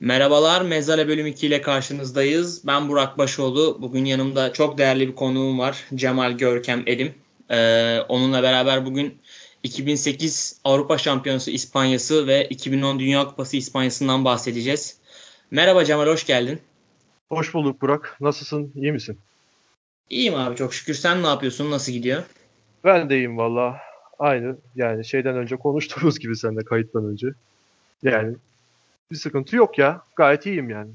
Merhabalar, Mezale bölüm 2 ile karşınızdayız. Ben Burak Başoğlu. Bugün yanımda çok değerli bir konuğum var. Cemal Görkem Edim. Ee, onunla beraber bugün 2008 Avrupa Şampiyonası İspanyası ve 2010 Dünya Kupası İspanyası'ndan bahsedeceğiz. Merhaba Cemal, hoş geldin. Hoş bulduk Burak. Nasılsın? İyi misin? İyiyim abi çok şükür. Sen ne yapıyorsun? Nasıl gidiyor? Ben de iyiyim valla. Aynı yani şeyden önce konuştuğumuz gibi seninle kayıttan önce. Yani bir sıkıntı yok ya. Gayet iyiyim yani.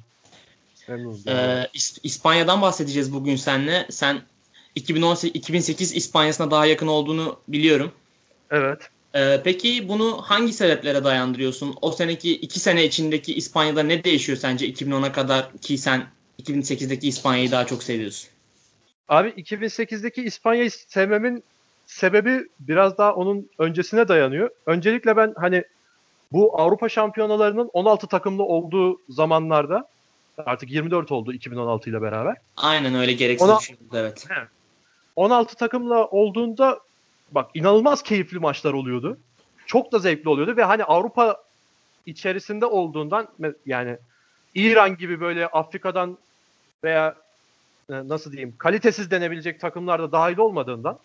Ee, İspanya'dan bahsedeceğiz bugün seninle. Sen 2018, 2008 İspanya'sına daha yakın olduğunu biliyorum. Evet. Ee, peki bunu hangi sebeplere dayandırıyorsun? O seneki iki sene içindeki İspanya'da ne değişiyor sence 2010'a kadar ki sen 2008'deki İspanya'yı daha çok seviyorsun? Abi 2008'deki İspanya'yı sevmemin sebebi biraz daha onun öncesine dayanıyor. Öncelikle ben hani bu Avrupa şampiyonalarının 16 takımlı olduğu zamanlarda artık 24 oldu 2016 ile beraber. Aynen öyle gereksiz Ona, şey oldu evet. 16 takımla olduğunda bak inanılmaz keyifli maçlar oluyordu. Çok da zevkli oluyordu ve hani Avrupa içerisinde olduğundan yani İran gibi böyle Afrika'dan veya e, nasıl diyeyim kalitesiz denebilecek takımlar da dahil olmadığından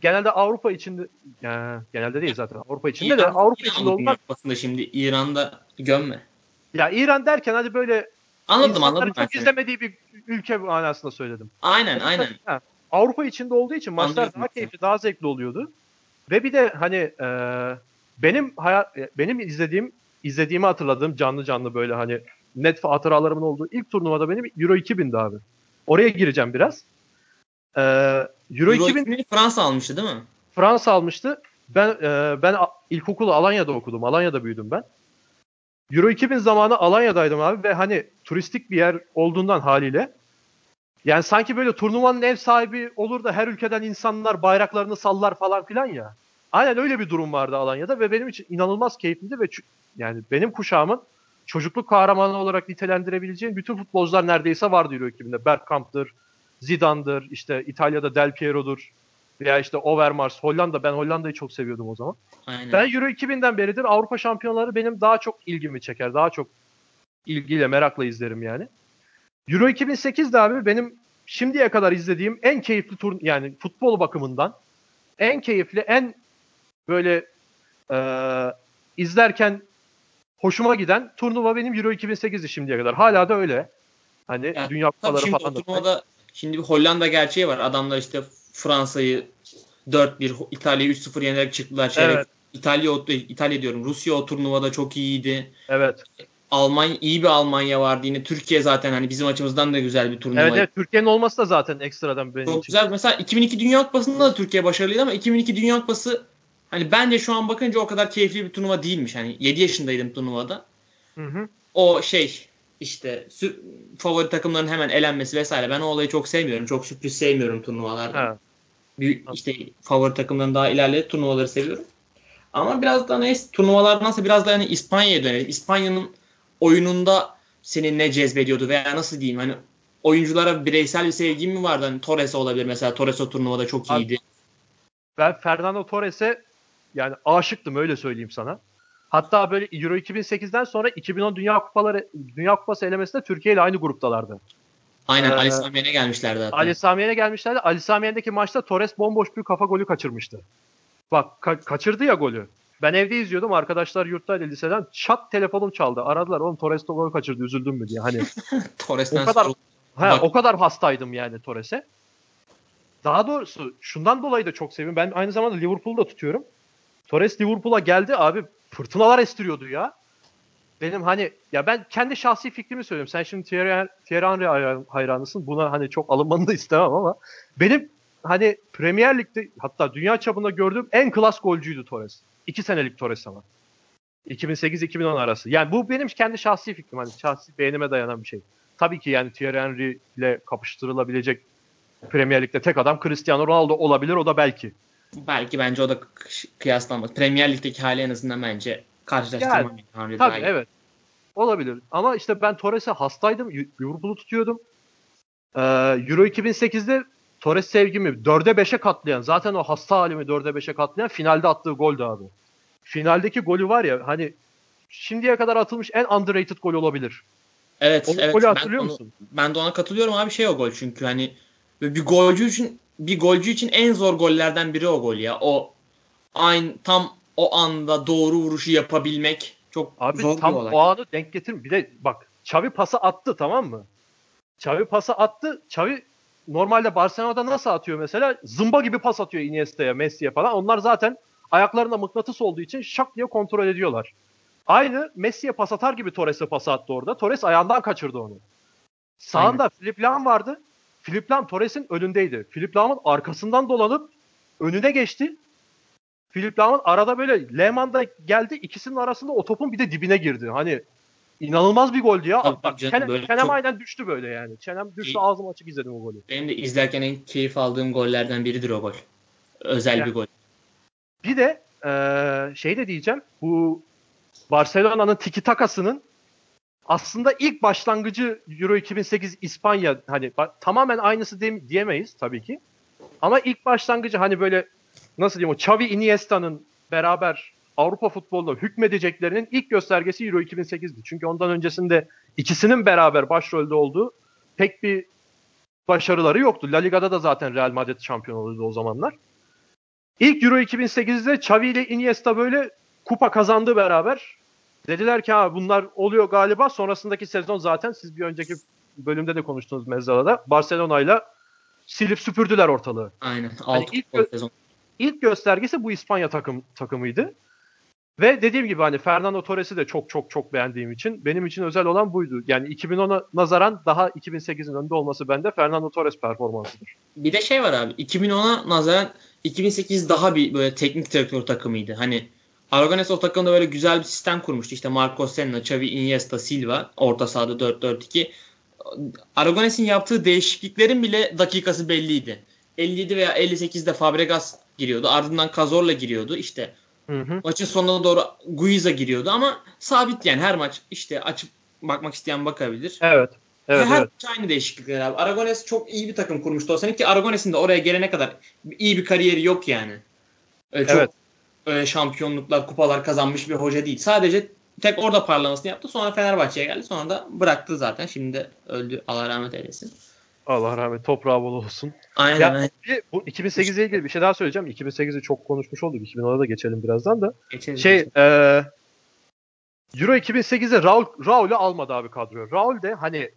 genelde Avrupa içinde yani genelde değil zaten Avrupa içinde İran, de Avrupa İran içinde olmak aslında şimdi İran'da gömme. Ya İran derken hadi böyle anladım anladım çok izlemediği bir ülke manasında söyledim. Aynen aynen. Ha, Avrupa içinde olduğu için maçlar Anladım daha keyifli, daha zevkli oluyordu. Ve bir de hani e, benim hayat e, benim izlediğim izlediğimi hatırladığım canlı canlı böyle hani net hatıralarımın olduğu ilk turnuvada benim Euro 2000'di abi. Oraya gireceğim biraz. Ee, Euro, Euro 2000 Fransa almıştı değil mi? Fransa almıştı. Ben e, ben ilkokulu Alanya'da okudum. Alanya'da büyüdüm ben. Euro 2000 zamanı Alanya'daydım abi ve hani turistik bir yer olduğundan haliyle yani sanki böyle turnuvanın ev sahibi olur da her ülkeden insanlar bayraklarını sallar falan filan ya. Aynen öyle bir durum vardı Alanya'da ve benim için inanılmaz keyifliydi ve yani benim kuşağımın çocukluk kahramanı olarak nitelendirebileceğim bütün futbolcular neredeyse vardı Euro 2000'de. Bergkamp'tır, Zidane'dır, işte İtalya'da Del Piero'dur veya işte Overmars, Hollanda. Ben Hollanda'yı çok seviyordum o zaman. Aynen. Ben Euro 2000'den beridir Avrupa şampiyonları benim daha çok ilgimi çeker. Daha çok ilgiyle, merakla izlerim yani. Euro 2008'de abi benim şimdiye kadar izlediğim en keyifli tur yani futbol bakımından en keyifli, en böyle e, izlerken hoşuma giden turnuva benim Euro 2008'di şimdiye kadar. Hala da öyle. Hani yani, dünya kupaları falan da. Turnuvada şimdi bir Hollanda gerçeği var. Adamlar işte Fransa'yı 4-1, İtalya'yı 3-0 yenerek çıktılar. Çeyrek. Evet. İtalya, İtalya diyorum. Rusya o turnuvada çok iyiydi. Evet. Almanya iyi bir Almanya vardı yine. Türkiye zaten hani bizim açımızdan da güzel bir turnuva. Evet, evet Türkiye'nin olması da zaten ekstradan benim Çok için. güzel. Mesela 2002 Dünya Kupası'nda da Türkiye başarılıydı ama 2002 Dünya Kupası hani bence şu an bakınca o kadar keyifli bir turnuva değilmiş. Hani 7 yaşındaydım turnuvada. Hı hı. O şey işte favori takımların hemen elenmesi vesaire. Ben o olayı çok sevmiyorum. Çok sürpriz sevmiyorum turnuvalarda. Evet. Bir, işte favori takımların daha ilerledi turnuvaları seviyorum. Ama biraz da neyse turnuvalardansa biraz da yani İspanya'ya dönelim. İspanya'nın oyununda seni ne cezbediyordu veya nasıl diyeyim hani oyunculara bireysel bir sevgin mi vardı? Hani Torres olabilir mesela. Torres o turnuvada çok iyiydi. Ben Fernando Torres'e yani aşıktım öyle söyleyeyim sana. Hatta böyle Euro 2008'den sonra 2010 Dünya Kupaları Dünya Kupası elemesinde Türkiye ile aynı gruptalardı. Aynen ee, Ali Samiyen'e gelmişlerdi hatta. Ali Samiyen'e gelmişlerdi. Ali Samiyen'deki maçta Torres bomboş bir kafa golü kaçırmıştı. Bak ka- kaçırdı ya golü. Ben evde izliyordum. Arkadaşlar yurttaydı liseden. Çat telefonum çaldı. Aradılar. Oğlum Torres gol kaçırdı. Üzüldün mü diye. Hani Torres'ten o kadar he, o kadar hastaydım yani Torres'e. Daha doğrusu şundan dolayı da çok seviyorum. Ben aynı zamanda Liverpool'u da tutuyorum. Torres Liverpool'a geldi abi. Fırtınalar estiriyordu ya. Benim hani ya ben kendi şahsi fikrimi söylüyorum. Sen şimdi Thierry, Thierry Henry hayranısın. Buna hani çok alınmanı da istemem ama benim hani Premier Lig'de hatta dünya çapında gördüğüm en klas golcüydü Torres. 2 senelik Torres ama. 2008-2010 arası. Yani bu benim kendi şahsi fikrim. Hani şahsi beğenime dayanan bir şey. Tabii ki yani Thierry Henry ile kapıştırılabilecek Premier Lig'de tek adam Cristiano Ronaldo olabilir. O da belki. Belki bence o da kıyaslanmaz. Premier Lig'deki hali en azından bence karşılaştırmam. Yani, tabii evet. Olabilir. Ama işte ben Torres'e hastaydım. Liverpool'u tutuyordum. Ee, Euro 2008'de Torres sevgimi 4'e 5'e katlayan zaten o hasta halimi 4'e 5'e katlayan finalde attığı goldü abi. Finaldeki golü var ya hani şimdiye kadar atılmış en underrated gol olabilir. Evet, o, evet. Golü hatırlıyor ben musun? Onu, ben de ona katılıyorum abi şey o gol çünkü hani bir golcü için bir golcü için en zor gollerden biri o gol ya. O aynı tam o anda doğru vuruşu yapabilmek çok Abi, zor tam bir olay. o anı denk getir. Bir de bak Xavi pası attı tamam mı? Xavi pası attı. Xavi normalde Barcelona'da nasıl atıyor mesela? Zımba gibi pas atıyor Iniesta'ya, Messi'ye falan. Onlar zaten ayaklarında mıknatıs olduğu için şak diye kontrol ediyorlar. Aynı Messi'ye pas atar gibi Torres'e pas attı orada. Torres ayağından kaçırdı onu. Sağında Aynen. Filip Lam vardı. Filip Lam Torres'in önündeydi. Filip Lam'ın arkasından dolanıp önüne geçti. Filip Lam'ın arada böyle Lehman da geldi. ikisinin arasında o topun bir de dibine girdi. Hani inanılmaz bir goldü ya. Tabii Bak, canım, çenem, çenem çok... aynen düştü böyle yani. Çenem düştü ağzım açık izledim o golü. Benim de izlerken en keyif aldığım gollerden biridir o gol. Özel yani, bir gol. Bir de ee, şey de diyeceğim. Bu Barcelona'nın tiki takasının aslında ilk başlangıcı Euro 2008 İspanya hani tamamen aynısı de, diyemeyiz tabii ki. Ama ilk başlangıcı hani böyle nasıl diyeyim o Xavi Iniesta'nın beraber Avrupa futbolunda hükmedeceklerinin ilk göstergesi Euro 2008'di. Çünkü ondan öncesinde ikisinin beraber başrolde olduğu pek bir başarıları yoktu. La Liga'da da zaten Real Madrid şampiyon oluyordu o zamanlar. İlk Euro 2008'de Xavi ile Iniesta böyle kupa kazandı beraber. Dediler ki ha bunlar oluyor galiba. Sonrasındaki sezon zaten siz bir önceki bölümde de konuştunuz Mezzala'da. Barcelona ile silip süpürdüler ortalığı. Aynen. Hani ilk, gö- sezon. ilk göstergesi bu İspanya takım takımıydı. Ve dediğim gibi hani Fernando Torres'i de çok çok çok beğendiğim için benim için özel olan buydu. Yani 2010'a nazaran daha 2008'in önünde olması bende Fernando Torres performansıdır. Bir de şey var abi 2010'a nazaran 2008 daha bir böyle teknik direktör takımıydı. Hani Aragones o takımda böyle güzel bir sistem kurmuştu. İşte Marco Senna, Xavi Iniesta, Silva orta sahada 4-4-2. Aragones'in yaptığı değişikliklerin bile dakikası belliydi. 57 veya 58'de Fabregas giriyordu. Ardından Cazorla giriyordu. İşte hı hı. maçın sonuna doğru Guiza giriyordu ama sabit yani her maç işte açıp bakmak isteyen bakabilir. Evet. Evet, her evet. aynı değişiklikler abi. Aragones çok iyi bir takım kurmuştu o sene ki Aragones'in de oraya gelene kadar iyi bir kariyeri yok yani. Öyle çok evet öyle şampiyonluklar, kupalar kazanmış bir hoca değil. Sadece tek orada parlamasını yaptı. Sonra Fenerbahçe'ye geldi. Sonra da bıraktı zaten. Şimdi de öldü. Allah rahmet eylesin. Allah rahmet toprağı bol olsun. Aynen. Ya, bu 2008 ile ilgili bir şey daha söyleyeceğim. 2008'i çok konuşmuş olduk. 2010'a da geçelim birazdan da. Geçelim. Şey e, Euro 2008'de Raul, Raul'ü almadı abi kadro. Raul de hani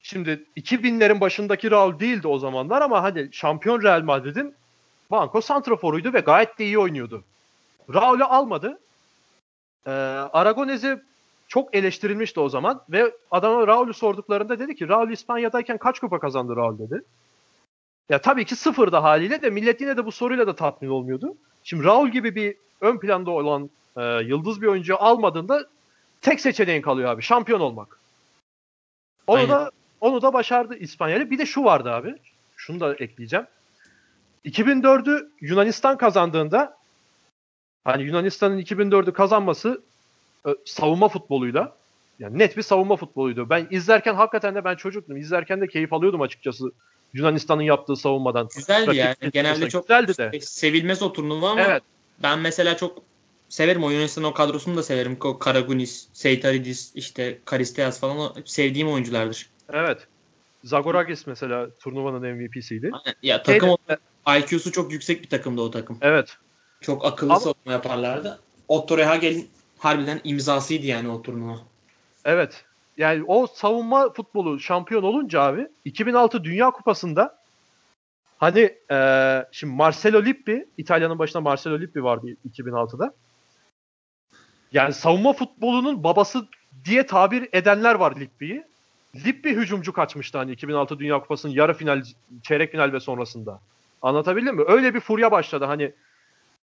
şimdi 2000'lerin başındaki Raul değildi o zamanlar ama hani şampiyon Real Madrid'in Banko santraforuydu ve gayet de iyi oynuyordu. Raul'ü almadı. Ee, Aragonez'i çok eleştirilmişti o zaman ve adama Raul'ü sorduklarında dedi ki Raul İspanya'dayken kaç kupa kazandı Raul dedi. Ya tabii ki sıfırda haliyle de millet yine de bu soruyla da tatmin olmuyordu. Şimdi Raul gibi bir ön planda olan e, yıldız bir oyuncu almadığında tek seçeneğin kalıyor abi şampiyon olmak. Onu Aynen. da onu da başardı İspanyalı. Bir de şu vardı abi. Şunu da ekleyeceğim. 2004'ü Yunanistan kazandığında hani Yunanistan'ın 2004'ü kazanması savunma futboluyla yani net bir savunma futboluydu. Ben izlerken hakikaten de ben çocuktum. İzlerken de keyif alıyordum açıkçası. Yunanistan'ın yaptığı savunmadan. Güzeldi yani. Genelde çok güzeldi de. sevilmez o turnuva ama evet. ben mesela çok severim o Yunanistan o kadrosunu da severim. O Karagunis, Seytaridis, işte Karisteas falan o sevdiğim oyunculardır. Evet. Zagorakis mesela turnuvanın MVP'siydi. Ya takım Şeyde, IQ'su çok yüksek bir takımdı o takım. Evet. Çok akıllı Ama, savunma yaparlardı. Otto Rehagel'in harbiden imzasıydı yani o turnuva. Evet. Yani o savunma futbolu şampiyon olunca abi 2006 Dünya Kupası'nda hani e, şimdi Marcelo Lippi İtalya'nın başında Marcelo Lippi vardı 2006'da. Yani savunma futbolunun babası diye tabir edenler var Lippi'yi. Lippi hücumcu kaçmıştı hani 2006 Dünya Kupası'nın yarı final, çeyrek final ve sonrasında. Anlatabildim mi? Öyle bir furya başladı. Hani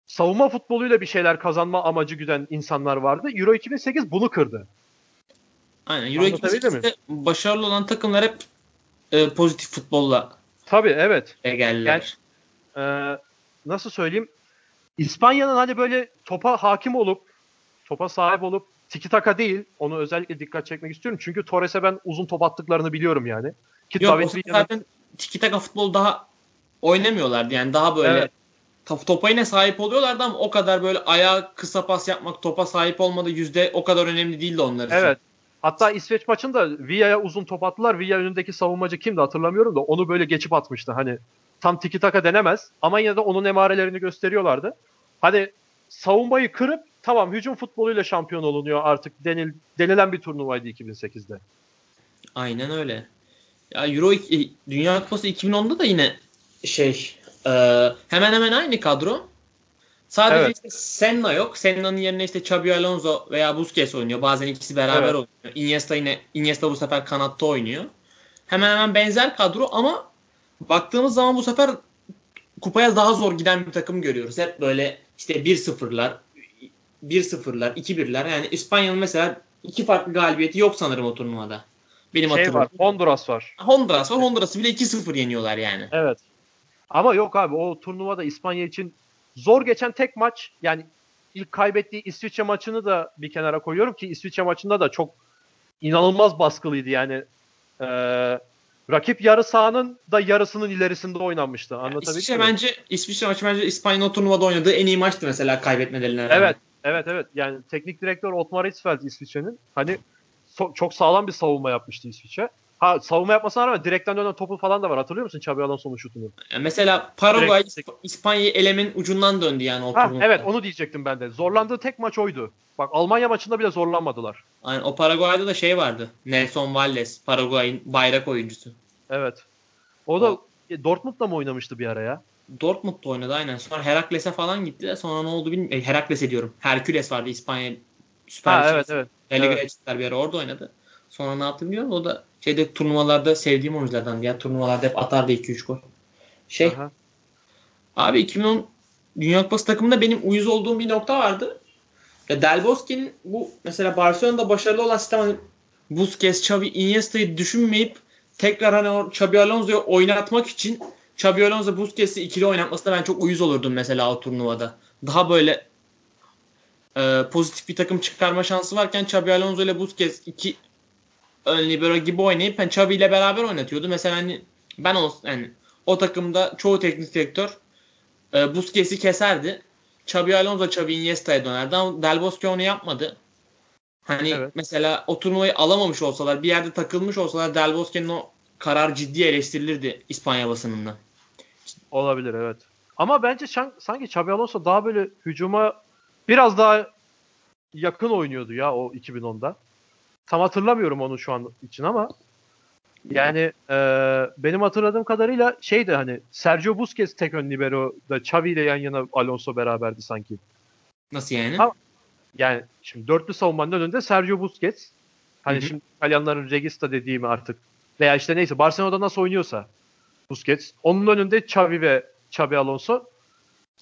savunma futboluyla bir şeyler kazanma amacı güden insanlar vardı. Euro 2008 bunu kırdı. Aynen. Euro 2008'de başarılı olan takımlar hep e, pozitif futbolla Tabii evet. geldiler. Yani, e, nasıl söyleyeyim? İspanya'nın hani böyle topa hakim olup topa sahip olup tiki taka değil. Onu özellikle dikkat çekmek istiyorum. Çünkü Torres'e ben uzun top attıklarını biliyorum yani. Ki Yok, zaten tiki taka futbol daha oynamıyorlardı. Yani daha böyle evet. topa yine sahip oluyorlardı ama o kadar böyle ayağa kısa pas yapmak, topa sahip olmadı yüzde o kadar önemli değildi onlar için. Evet. Hatta İsveç maçında Villa'ya uzun top attılar. Villa önündeki savunmacı kimdi hatırlamıyorum da onu böyle geçip atmıştı. Hani tam tiki taka denemez ama yine de onun emarelerini gösteriyorlardı. Hani savunmayı kırıp tamam hücum futboluyla şampiyon olunuyor artık denil, denilen bir turnuvaydı 2008'de. Aynen öyle. Ya Euro Dünya Kupası 2010'da da yine şey e, hemen hemen aynı kadro. Sadece evet. işte Senna yok. Senna'nın yerine işte Xabi Alonso veya Busquets oynuyor. Bazen ikisi beraber evet. oynuyor. Iniesta yine Iniesta bu sefer kanatta oynuyor. Hemen hemen benzer kadro ama baktığımız zaman bu sefer kupaya daha zor giden bir takım görüyoruz. Hep böyle işte 1-0'lar, 1-0'lar, 2-1'ler. Yani İspanya'nın mesela iki farklı galibiyeti yok sanırım o turnuvada. Benim şey var, Honduras var. Honduras var. Honduras'ı bile 2-0 yeniyorlar yani. Evet. Ama yok abi o turnuvada İspanya için zor geçen tek maç yani ilk kaybettiği İsviçre maçını da bir kenara koyuyorum ki İsviçre maçında da çok inanılmaz baskılıydı yani. Ee, rakip yarı sahanın da yarısının ilerisinde oynanmıştı. Anlatabildim İsviçre mi? bence İsviçre maçı bence İspanyol turnuvada oynadığı en iyi maçtı mesela kaybetmelerine rağmen. Evet. Evet evet. Yani teknik direktör Otmar Hitzfeld İsviçre'nin hani so- çok sağlam bir savunma yapmıştı İsviçre. Ha savunma yapmasına rağmen direkten dönen topu falan da var. Hatırlıyor musun Xabi Alonso'nun şutunu? Yani mesela Paraguay Direkt... İspanya'yı elemin ucundan döndü yani o ha, Evet onu diyecektim ben de. Zorlandığı tek maç oydu. Bak Almanya maçında bile zorlanmadılar. Aynen o Paraguay'da da şey vardı. Nelson Valles, Paraguay'ın bayrak oyuncusu. Evet. O da o... Dortmund'da mı oynamıştı bir ara ya? Dortmund'da oynadı aynen. Sonra Herakles'e falan gitti de sonra ne oldu bilmiyorum. E, Herakles ediyorum. Hercules vardı İspanya Süper ha, evet, evet. evet. bir ara orada oynadı. Sonra ne yaptı bilmiyorum. O da şeyde turnuvalarda sevdiğim oyunculardan. Ya turnuvalarda hep atardı 2-3 gol. Şey. Aha. Abi 2010 Dünya Kupası takımında benim uyuz olduğum bir nokta vardı. Ya Del Bosque'nin bu mesela Barcelona'da başarılı olan sistem hani Busquets, Xavi, Iniesta'yı düşünmeyip tekrar hani o Xabi Alonso'yu oynatmak için Xabi Alonso Busquets'i ikili oynatmasına ben çok uyuz olurdum mesela o turnuvada. Daha böyle e, pozitif bir takım çıkarma şansı varken Xabi Alonso ile Busquets iki ön libero gibi oynayıp hani Xabi ile beraber oynatıyordu. Mesela hani ben o, yani, o takımda çoğu teknik direktör e, Busquets'i keserdi. Xabi Alonso Xabi Iniesta'ya dönerdi ama Del Bosque onu yapmadı. Hani evet. mesela o turnuvayı alamamış olsalar bir yerde takılmış olsalar Del Bosque'nin o karar ciddi eleştirilirdi İspanya basınında. Olabilir evet. Ama bence sanki Xabi Alonso daha böyle hücuma biraz daha yakın oynuyordu ya o 2010'da. Tam hatırlamıyorum onu şu an için ama yani e, benim hatırladığım kadarıyla şeydi hani Sergio Busquets tek ön libero da Xavi ile yan yana Alonso beraberdi sanki. Nasıl yani? Ama, yani şimdi dörtlü savunmanın önünde Sergio Busquets. Hani Hı-hı. şimdi İtalyanların Regista dediğimi artık veya işte neyse Barcelona'da nasıl oynuyorsa Busquets. Onun önünde Xavi ve Xabi Alonso.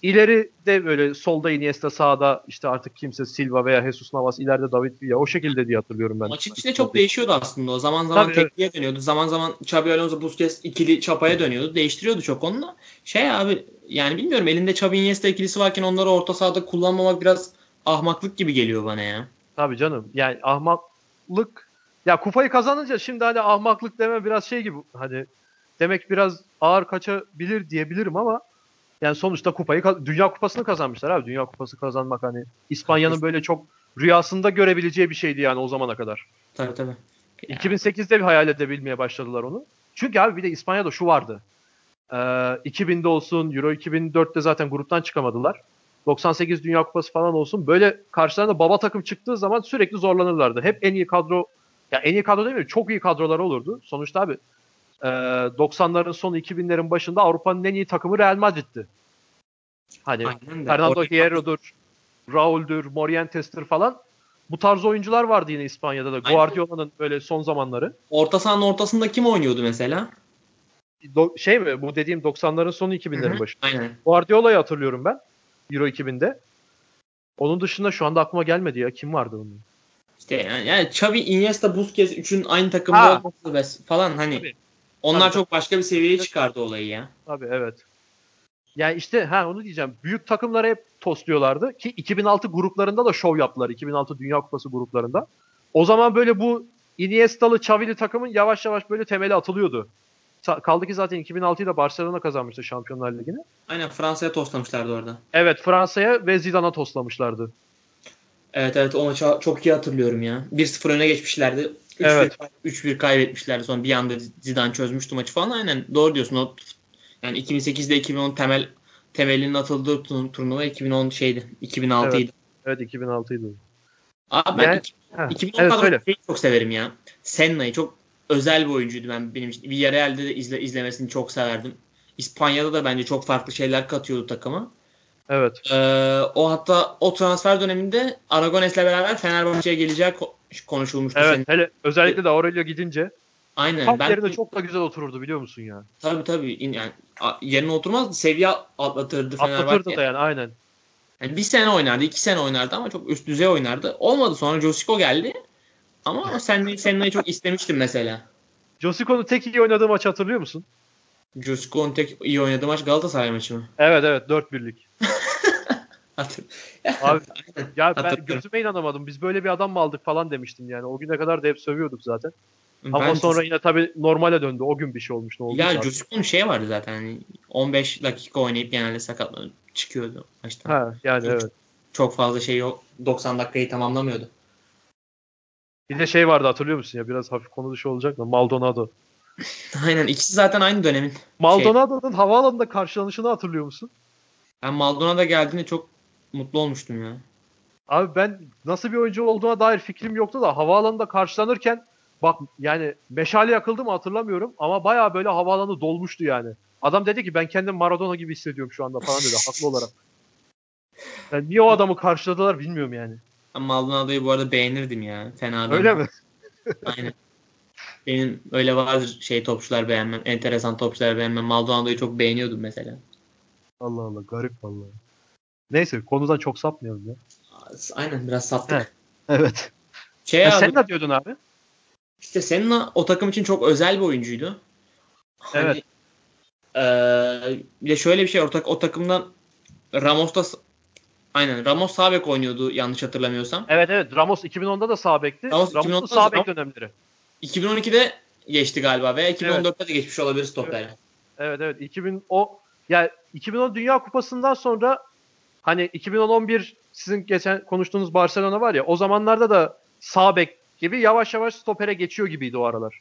İleri de böyle solda Iniesta sağda işte artık kimse Silva veya Jesus Navas ileride David Villa o şekilde diye hatırlıyorum ben. Maçın içinde çok değişiyordu aslında o. Zaman zaman Tabii, tekliğe evet. dönüyordu. Zaman zaman Xabi Alonso Busquets ikili çapaya dönüyordu. Değiştiriyordu çok onunla. Şey abi yani bilmiyorum elinde Xabi Iniesta ikilisi varken onları orta sahada kullanmamak biraz ahmaklık gibi geliyor bana ya. Tabii canım. Yani ahmaklık ya kupayı kazanınca şimdi hani ahmaklık deme biraz şey gibi hani demek biraz ağır kaçabilir diyebilirim ama yani sonuçta kupayı Dünya Kupası'nı kazanmışlar abi. Dünya Kupası kazanmak hani İspanya'nın böyle çok rüyasında görebileceği bir şeydi yani o zamana kadar. Tabii tabii. 2008'de bir hayal edebilmeye başladılar onu. Çünkü abi bir de İspanya'da şu vardı. Ee, 2000'de olsun, Euro 2004'te zaten gruptan çıkamadılar. 98 Dünya Kupası falan olsun. Böyle karşılarında baba takım çıktığı zaman sürekli zorlanırlardı. Hep en iyi kadro, ya en iyi kadro demiyorum, çok iyi kadrolar olurdu. Sonuçta abi 90'ların sonu 2000'lerin başında Avrupa'nın en iyi takımı Real Madrid'ti. Hani Fernando Hierro'dur, Raul'dur, Morientes'tir falan. Bu tarz oyuncular vardı yine İspanya'da da. Guardiola'nın böyle son zamanları. Orta sahanın ortasında kim oynuyordu mesela? Do- şey mi? Bu dediğim 90'ların sonu 2000'lerin başı. Aynen. Guardiola'yı hatırlıyorum ben. Euro 2000'de. Onun dışında şu anda aklıma gelmedi ya. Kim vardı onun? İşte yani, yani Xavi, Iniesta, Busquets üçün aynı takımda olması falan hani. Tabii. Onlar Tabii. çok başka bir seviyeye çıkardı olayı ya. Tabii evet. Yani işte ha onu diyeceğim. Büyük takımları hep tosluyorlardı ki 2006 gruplarında da şov yaptılar. 2006 Dünya Kupası gruplarında. O zaman böyle bu Iniesta'lı, Xavi'li takımın yavaş yavaş böyle temeli atılıyordu. kaldı ki zaten 2006'da Barcelona kazanmıştı Şampiyonlar Ligi'ni. Aynen Fransa'ya toslamışlardı orada. Evet Fransa'ya ve Zidane'a toslamışlardı. Evet evet o maçı çok iyi hatırlıyorum ya. 1-0 öne geçmişlerdi. 3-1 Evet. 3-1 kaybetmişlerdi. Sonra bir anda Zidane çözmüştü maçı falan. Aynen doğru diyorsun. O yani 2008'de 2010 temel temelinin atıldığı tur- turnuva 2010 şeydi. 2006 idi. Evet 2006'ydı. Abi ben Yani- iki- Ha, 2010 evet, şeyi çok severim ya. Senna'yı çok özel bir oyuncuydu ben benim için. Villarreal'de de izle, izlemesini çok severdim. İspanya'da da bence çok farklı şeyler katıyordu takıma. Evet. Ee, o hatta o transfer döneminde Aragones'le beraber Fenerbahçe'ye geleceği ko- konuşulmuştu. Evet. senin. Hele özellikle de Aurelio gidince Aynen. tam ben yerine çok da güzel otururdu biliyor musun ya? tabii tabii yani yerine oturmaz seviye atlatırdı Fenerbahçe. Atlatırdı da yani aynen. Yani bir sene oynardı, iki sene oynardı ama çok üst düzey oynardı. Olmadı sonra Josico geldi. Ama sen Senna'yı çok istemiştim mesela. Josico'nun tek iyi oynadığı maçı hatırlıyor musun? Josico'nun tek iyi oynadığı maç Galatasaray maçı mı? Evet evet 4-1'lik. Abi ya ben gözüme inanamadım. Biz böyle bir adam mı aldık falan demiştim yani. O güne kadar da hep sövüyorduk zaten. Ama Ben- sonra yine tabii normale döndü. O gün bir şey olmuş ne oldu? ya Josico'nun şey vardı zaten hani 15 dakika oynayıp genelde sakatlanıp çıkıyordu maçtan. Ha yani evet. Çok fazla şey yok. 90 dakikayı tamamlamıyordu. Bir de şey vardı hatırlıyor musun ya? Biraz hafif konu dışı olacak da Maldonado. Aynen ikisi zaten aynı dönemin. Maldonado'nun havaalanında karşılanışını hatırlıyor musun? Ben Maldonado'da geldiğinde çok mutlu olmuştum ya. Abi ben nasıl bir oyuncu olduğuna dair fikrim yoktu da havaalanında karşılanırken bak yani meşale yakıldı mı hatırlamıyorum ama bayağı böyle havaalanı dolmuştu yani. Adam dedi ki ben kendim Maradona gibi hissediyorum şu anda falan dedi haklı olarak. Yani niye o adamı karşıladılar bilmiyorum yani. Ben Maldonado'yu bu arada beğenirdim ya. Fena değil. Öyle mi? Aynen. Benim öyle vardır şey topçular beğenmem. Enteresan topçular beğenmem. Maldonado'yu çok beğeniyordum mesela. Allah Allah garip vallahi. Neyse konudan çok sapmayalım ya. Aynen biraz sattık. He. Evet. Şey Ya abi, sen ne diyordun abi? işte Senna o takım için çok özel bir oyuncuydu. Hani, Evet. eee, bir de şöyle bir şey o, tak- o takımdan Ramos da aynen Ramos sağ bek oynuyordu yanlış hatırlamıyorsam. Evet evet Ramos 2010'da da sağ bekti. Ramos Ramos'un 2010'da sağ bek Ramos- dönemleri. 2012'de geçti galiba veya 2014'te de geçmiş olabilir stopere. Evet evet 2000 o ya 2010 Dünya Kupası'ndan sonra hani 2011 sizin geçen konuştuğunuz Barcelona var ya o zamanlarda da sağ bek gibi yavaş yavaş stopere geçiyor gibiydi o aralar.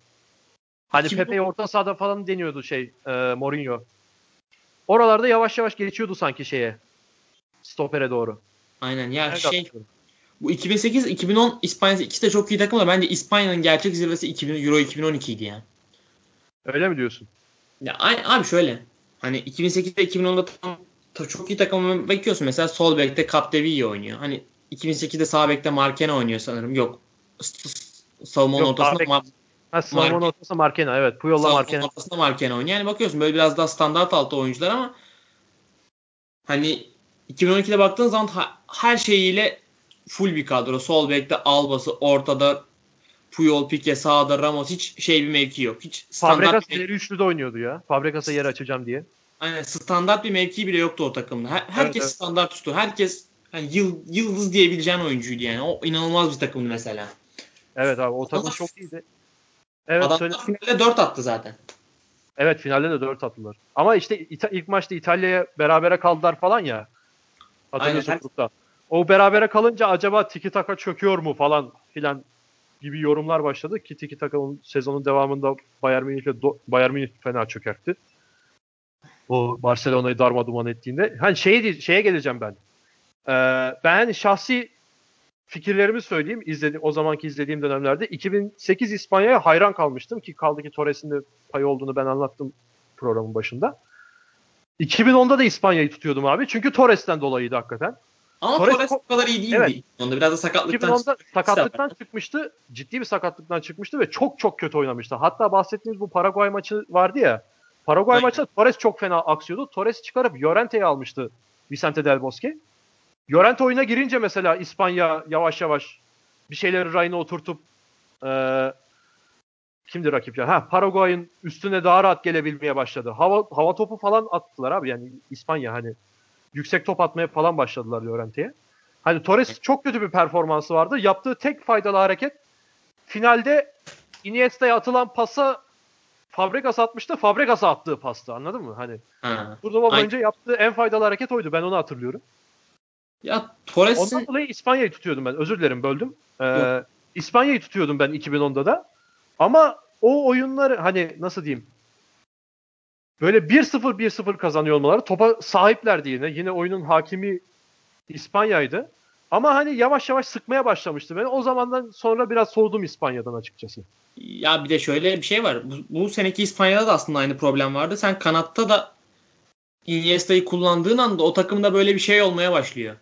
Hani 2010 Pepe'yi orta sahada falan deniyordu şey e, Mourinho. Oralarda yavaş yavaş geçiyordu sanki şeye. Stopere doğru. Aynen ya Evet, şey bu 2008-2010 İspanya ikisi de çok iyi takım da bence İspanya'nın gerçek zirvesi 2000 Euro 2012 idi ya. Öyle mi diyorsun? Ya abi şöyle. Hani 2008'de 2010'da tam, ta- çok iyi takım bekliyorsun. Mesela sol bekte Capdeville oynuyor. Hani 2008'de sağ bekte Markena oynuyor sanırım. Yok. Savunmanın ortasında Mar- Ha savunmanın Marke- ortası Markena evet. Puyol'la Markena. ortasında Markena oynuyor. Yani bakıyorsun böyle biraz daha standart altı oyuncular ama hani 2012'de baktığın zaman ha- her şeyiyle full bir kadro. Sol bekte Alba'sı, ortada Puyol, Pique, sağda Ramos hiç şey bir mevki yok. Hiç standart Fabregas ileri üçlüde oynuyordu ya. Fabregas'a yer açacağım diye. Aynen, standart bir mevki bile yoktu o takımda. Her- herkes evet. standart üstü. Herkes yani yıl, yıldız diyebileceğin oyuncuydu yani. O inanılmaz bir takımdı mesela. Evet abi o takım Adam- çok iyiydi. Evet Adam söyle. finalde 4 attı zaten. Evet finalde de 4 attılar. Ama işte İta- ilk maçta İtalya'ya berabere kaldılar falan ya. Hatırlıyorsun grupta. O berabere kalınca acaba Tiki Taka çöküyor mu falan filan gibi yorumlar başladı ki Tiki Taka'nın sezonun devamında Bayern Münih'le do- Bayern Münih fena çökertti. O Barcelona'yı darma duman ettiğinde. Hani şeye, şeye geleceğim ben. Ee, ben şahsi fikirlerimi söyleyeyim. İzledi, o zamanki izlediğim dönemlerde 2008 İspanya'ya hayran kalmıştım ki kaldı ki Torres'in de payı olduğunu ben anlattım programın başında. 2010'da da İspanya'yı tutuyordum abi. Çünkü Torres'ten dolayıydı hakikaten. Ama Torres Torres, o kadar iyi değildi. Evet. Onda biraz da sakatlıktan 2010'da çıktı. sakatlıktan çıkmıştı. Ciddi bir sakatlıktan çıkmıştı ve çok çok kötü oynamıştı. Hatta bahsettiğimiz bu Paraguay maçı vardı ya. Paraguay Aynen. maçında Torres çok fena aksıyordu. Torres çıkarıp Llorente'yi almıştı Vicente Del Bosque. Llorente oyuna girince mesela İspanya yavaş yavaş bir şeyleri rayına oturtup eee kimdi rakip ya? Ha Paraguay'ın üstüne daha rahat gelebilmeye başladı. Hava hava topu falan attılar abi yani İspanya hani yüksek top atmaya falan başladılar Llorente'ye. Hani Torres çok kötü bir performansı vardı. Yaptığı tek faydalı hareket finalde Iniesta'ya atılan pasa Fabregas atmıştı. Fabregas'a attığı pastı anladın mı? Hani Ha. turnuva boyunca yaptığı en faydalı hareket oydu. Ben onu hatırlıyorum. Ya Torres'i Ondan dolayı İspanya'yı tutuyordum ben. Özür dilerim böldüm. Ee, Yok. İspanya'yı tutuyordum ben 2010'da da. Ama o oyunları hani nasıl diyeyim? Böyle 1-0 1-0 kazanıyor olmaları topa sahiplerdi yine. Yine oyunun hakimi İspanya'ydı. Ama hani yavaş yavaş sıkmaya başlamıştı beni. O zamandan sonra biraz soğudum İspanya'dan açıkçası. Ya bir de şöyle bir şey var. Bu, bu seneki İspanya'da da aslında aynı problem vardı. Sen kanatta da Iniesta'yı kullandığın anda o takımda böyle bir şey olmaya başlıyor.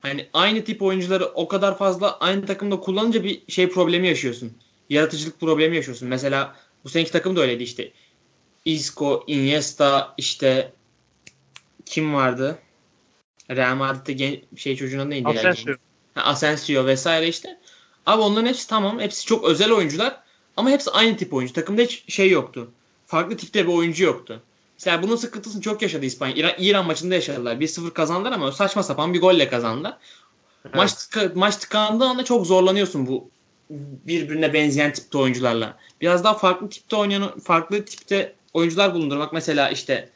Hani aynı tip oyuncuları o kadar fazla aynı takımda kullanınca bir şey problemi yaşıyorsun. Yaratıcılık problemi yaşıyorsun. Mesela bu seneki takım da öyleydi işte. Isco, Iniesta, işte kim vardı? Real Madrid'de gen- şey çocuğuna neydi? Asensio. Ha, Asensio vesaire işte. Abi onların hepsi tamam. Hepsi çok özel oyuncular. Ama hepsi aynı tip oyuncu. Takımda hiç şey yoktu. Farklı tipte bir oyuncu yoktu. Mesela bunun sıkıntısını çok yaşadı İspanya. İran, İran maçında yaşadılar. 1-0 kazandılar ama saçma sapan bir golle kazandılar. Evet. Maç, tıka- maç tıkandığı anda çok zorlanıyorsun bu birbirine benzeyen tipte oyuncularla. Biraz daha farklı tipte oynayan, farklı tipte oyuncular bulundurmak. Mesela işte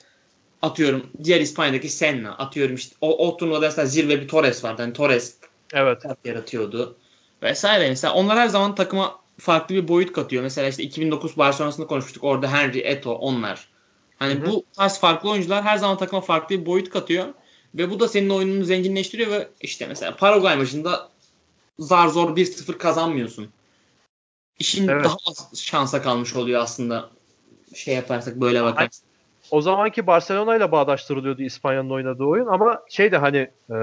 atıyorum diğer İspanya'daki Senna. Atıyorum işte o, o turnuvada mesela zirve bir Torres vardı. Hani Torres Evet. yaratıyordu. Vesaire. Mesela onlar her zaman takıma farklı bir boyut katıyor. Mesela işte 2009 Barcelona'sında konuşmuştuk. Orada Henry, Eto onlar. Hani Hı hı. bu tarz farklı oyuncular her zaman takıma farklı bir boyut katıyor. Ve bu da senin oyununu zenginleştiriyor ve işte mesela Paraguay maçında zar zor 1-0 kazanmıyorsun. İşin Evet. daha az şansa kalmış oluyor aslında. Şey yaparsak böyle bakarsak. O zamanki Barcelona ile bağdaştırılıyordu İspanya'nın oynadığı oyun ama şey de hani e,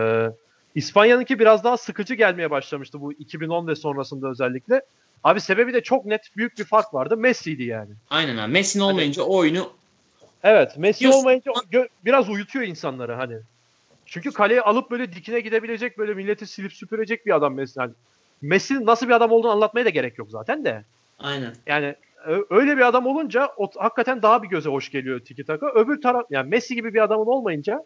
İspanya'nınki biraz daha sıkıcı gelmeye başlamıştı bu 2010 ve sonrasında özellikle. Abi sebebi de çok net büyük bir fark vardı. Messi'ydi yani. Aynen abi. Messi'nin olmayınca o oyunu Evet Messi Diyorsun. olmayınca gö- biraz uyutuyor insanları hani. Çünkü kaleye alıp böyle dikine gidebilecek böyle milleti silip süpürecek bir adam Messi. Yani Messi'nin nasıl bir adam olduğunu anlatmaya da gerek yok zaten de. aynen. Yani öyle bir adam olunca o, hakikaten daha bir göze hoş geliyor tiki taka. Öbür taraf yani Messi gibi bir adamın olmayınca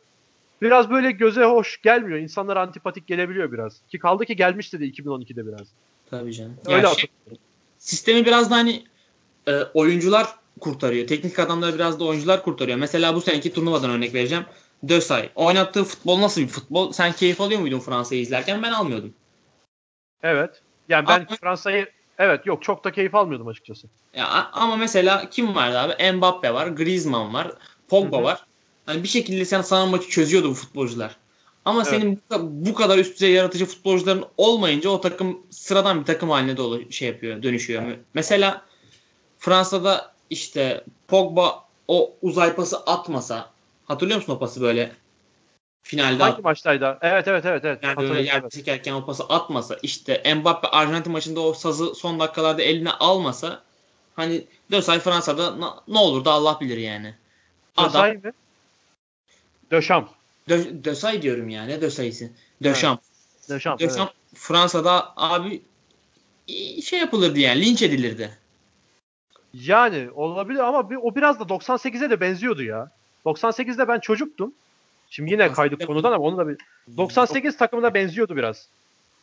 biraz böyle göze hoş gelmiyor. İnsanlara antipatik gelebiliyor biraz. Ki kaldı ki gelmişti de 2012'de biraz. Tabii canım. Öyle Ya şey, sistemi biraz da hani e, oyuncular kurtarıyor. Teknik adamları biraz da oyuncular kurtarıyor. Mesela bu seneki turnuvadan örnek vereceğim. Dösay. Oynattığı futbol nasıl bir futbol? Sen keyif alıyor muydun Fransa'yı izlerken? Ben almıyordum. Evet. Yani ben Ama- Fransa'yı evet yok çok da keyif almıyordum açıkçası. Ya, ama mesela kim vardı abi? Mbappe var, Griezmann var, Pogba Hı hı. var. Hani bir şekilde sen sana maçı çözüyordu bu futbolcular. Ama Evet. senin bu, ka- bu kadar üst düzey yaratıcı futbolcuların olmayınca o takım sıradan bir takım haline dolu şey yapıyor, dönüşüyor. Mesela Fransa'da işte Pogba o uzay pası atmasa hatırlıyor musun o pası böyle finalde Hangi at- maçtaydı? Evet evet evet evet. yani böyle yer evet. çekerken o pası atmasa işte Mbappe Arjantin maçında o sazı son dakikalarda eline almasa hani Dösay Fransa'da ne olurdu Allah bilir yani. Adam Dösay mı? Döşam. Dö- Dösay diyorum ya ne Dösay'sı? Döşam. Döşam. Döşam evet. Fransa'da abi şey yapılırdı yani linç edilirdi. Yani olabilir ama bir, o biraz da 98'e de benziyordu ya. 98'de ben çocuktum. Şimdi yine 98'de kaydık konudan ama onu da bir 98 takımına benziyordu biraz.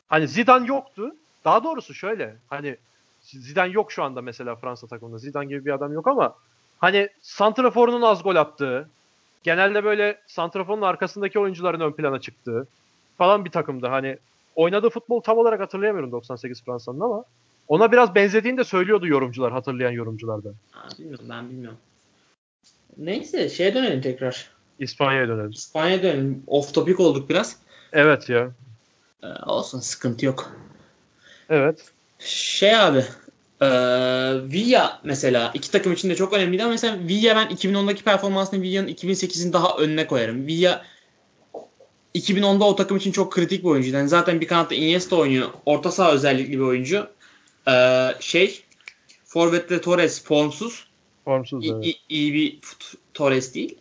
Hani Zidane yoktu. Daha doğrusu şöyle. Hani Zidane yok şu anda mesela Fransa takımında. Zidane gibi bir adam yok ama hani santraforunun az gol attığı, genelde böyle santraforun arkasındaki oyuncuların ön plana çıktığı falan bir takımdı. Hani oynadığı futbol tam olarak hatırlayamıyorum 98 Fransa'nın ama ona biraz benzediğini de söylüyordu yorumcular, hatırlayan yorumculardan. Ha, bilmiyorum ben bilmiyorum. Neyse şeye dönelim tekrar. İspanya'ya dönelim. İspanya'ya dönelim. Off topic olduk biraz. Evet ya. Ee, olsun sıkıntı yok. Evet. Şey abi e, Villa mesela iki takım için de çok önemliydi ama mesela Villa ben 2010'daki performansını Villa'nın 2008'in daha önüne koyarım. Villa 2010'da o takım için çok kritik bir oyuncuydu. Yani zaten bir kanatta Iniesta oynuyor. Orta saha özellikli bir oyuncu. Ee, şey Forvet'te Torres formsuz. Formsuz evet. iyi, iyi bir Torres değil.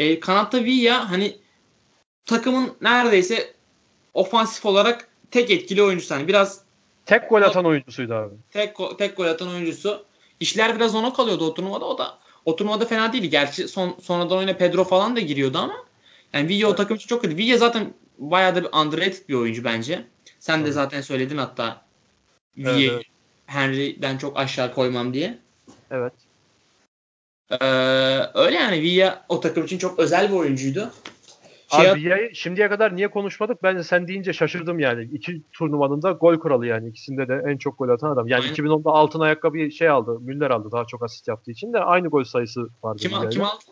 Ee, kanatta Villa hani takımın neredeyse ofansif olarak tek etkili oyuncusu. Hani biraz Tek gol atan oyuncusuydu abi. tek tek gol atan oyuncusu. İşler biraz ona kalıyordu o turnuvada. O da o turnuvada fena değildi. Gerçi son sonradan oyuna Pedro falan da giriyordu ama yani Villa o Evet. takım için çok kötü. Villa zaten bayağı da bir underrated bir oyuncu bence. Sen de Tabii. zaten söyledin hatta Evet, Villa'yı evet. Henry'den çok aşağı koymam diye. Evet. Ee, öyle yani Villa o takım için çok özel bir oyuncuydu. Şey Abi Villa'yı şimdiye kadar niye konuşmadık? Ben sen deyince şaşırdım yani. İki turnuvanın da gol kralı yani. İkisinde de en çok gol atan adam. Yani Aynen. 2010'da altın ayakkabı şey aldı. Müller aldı daha çok asist yaptığı için de aynı gol sayısı vardı. Kim, Villa'yla. kim aldı?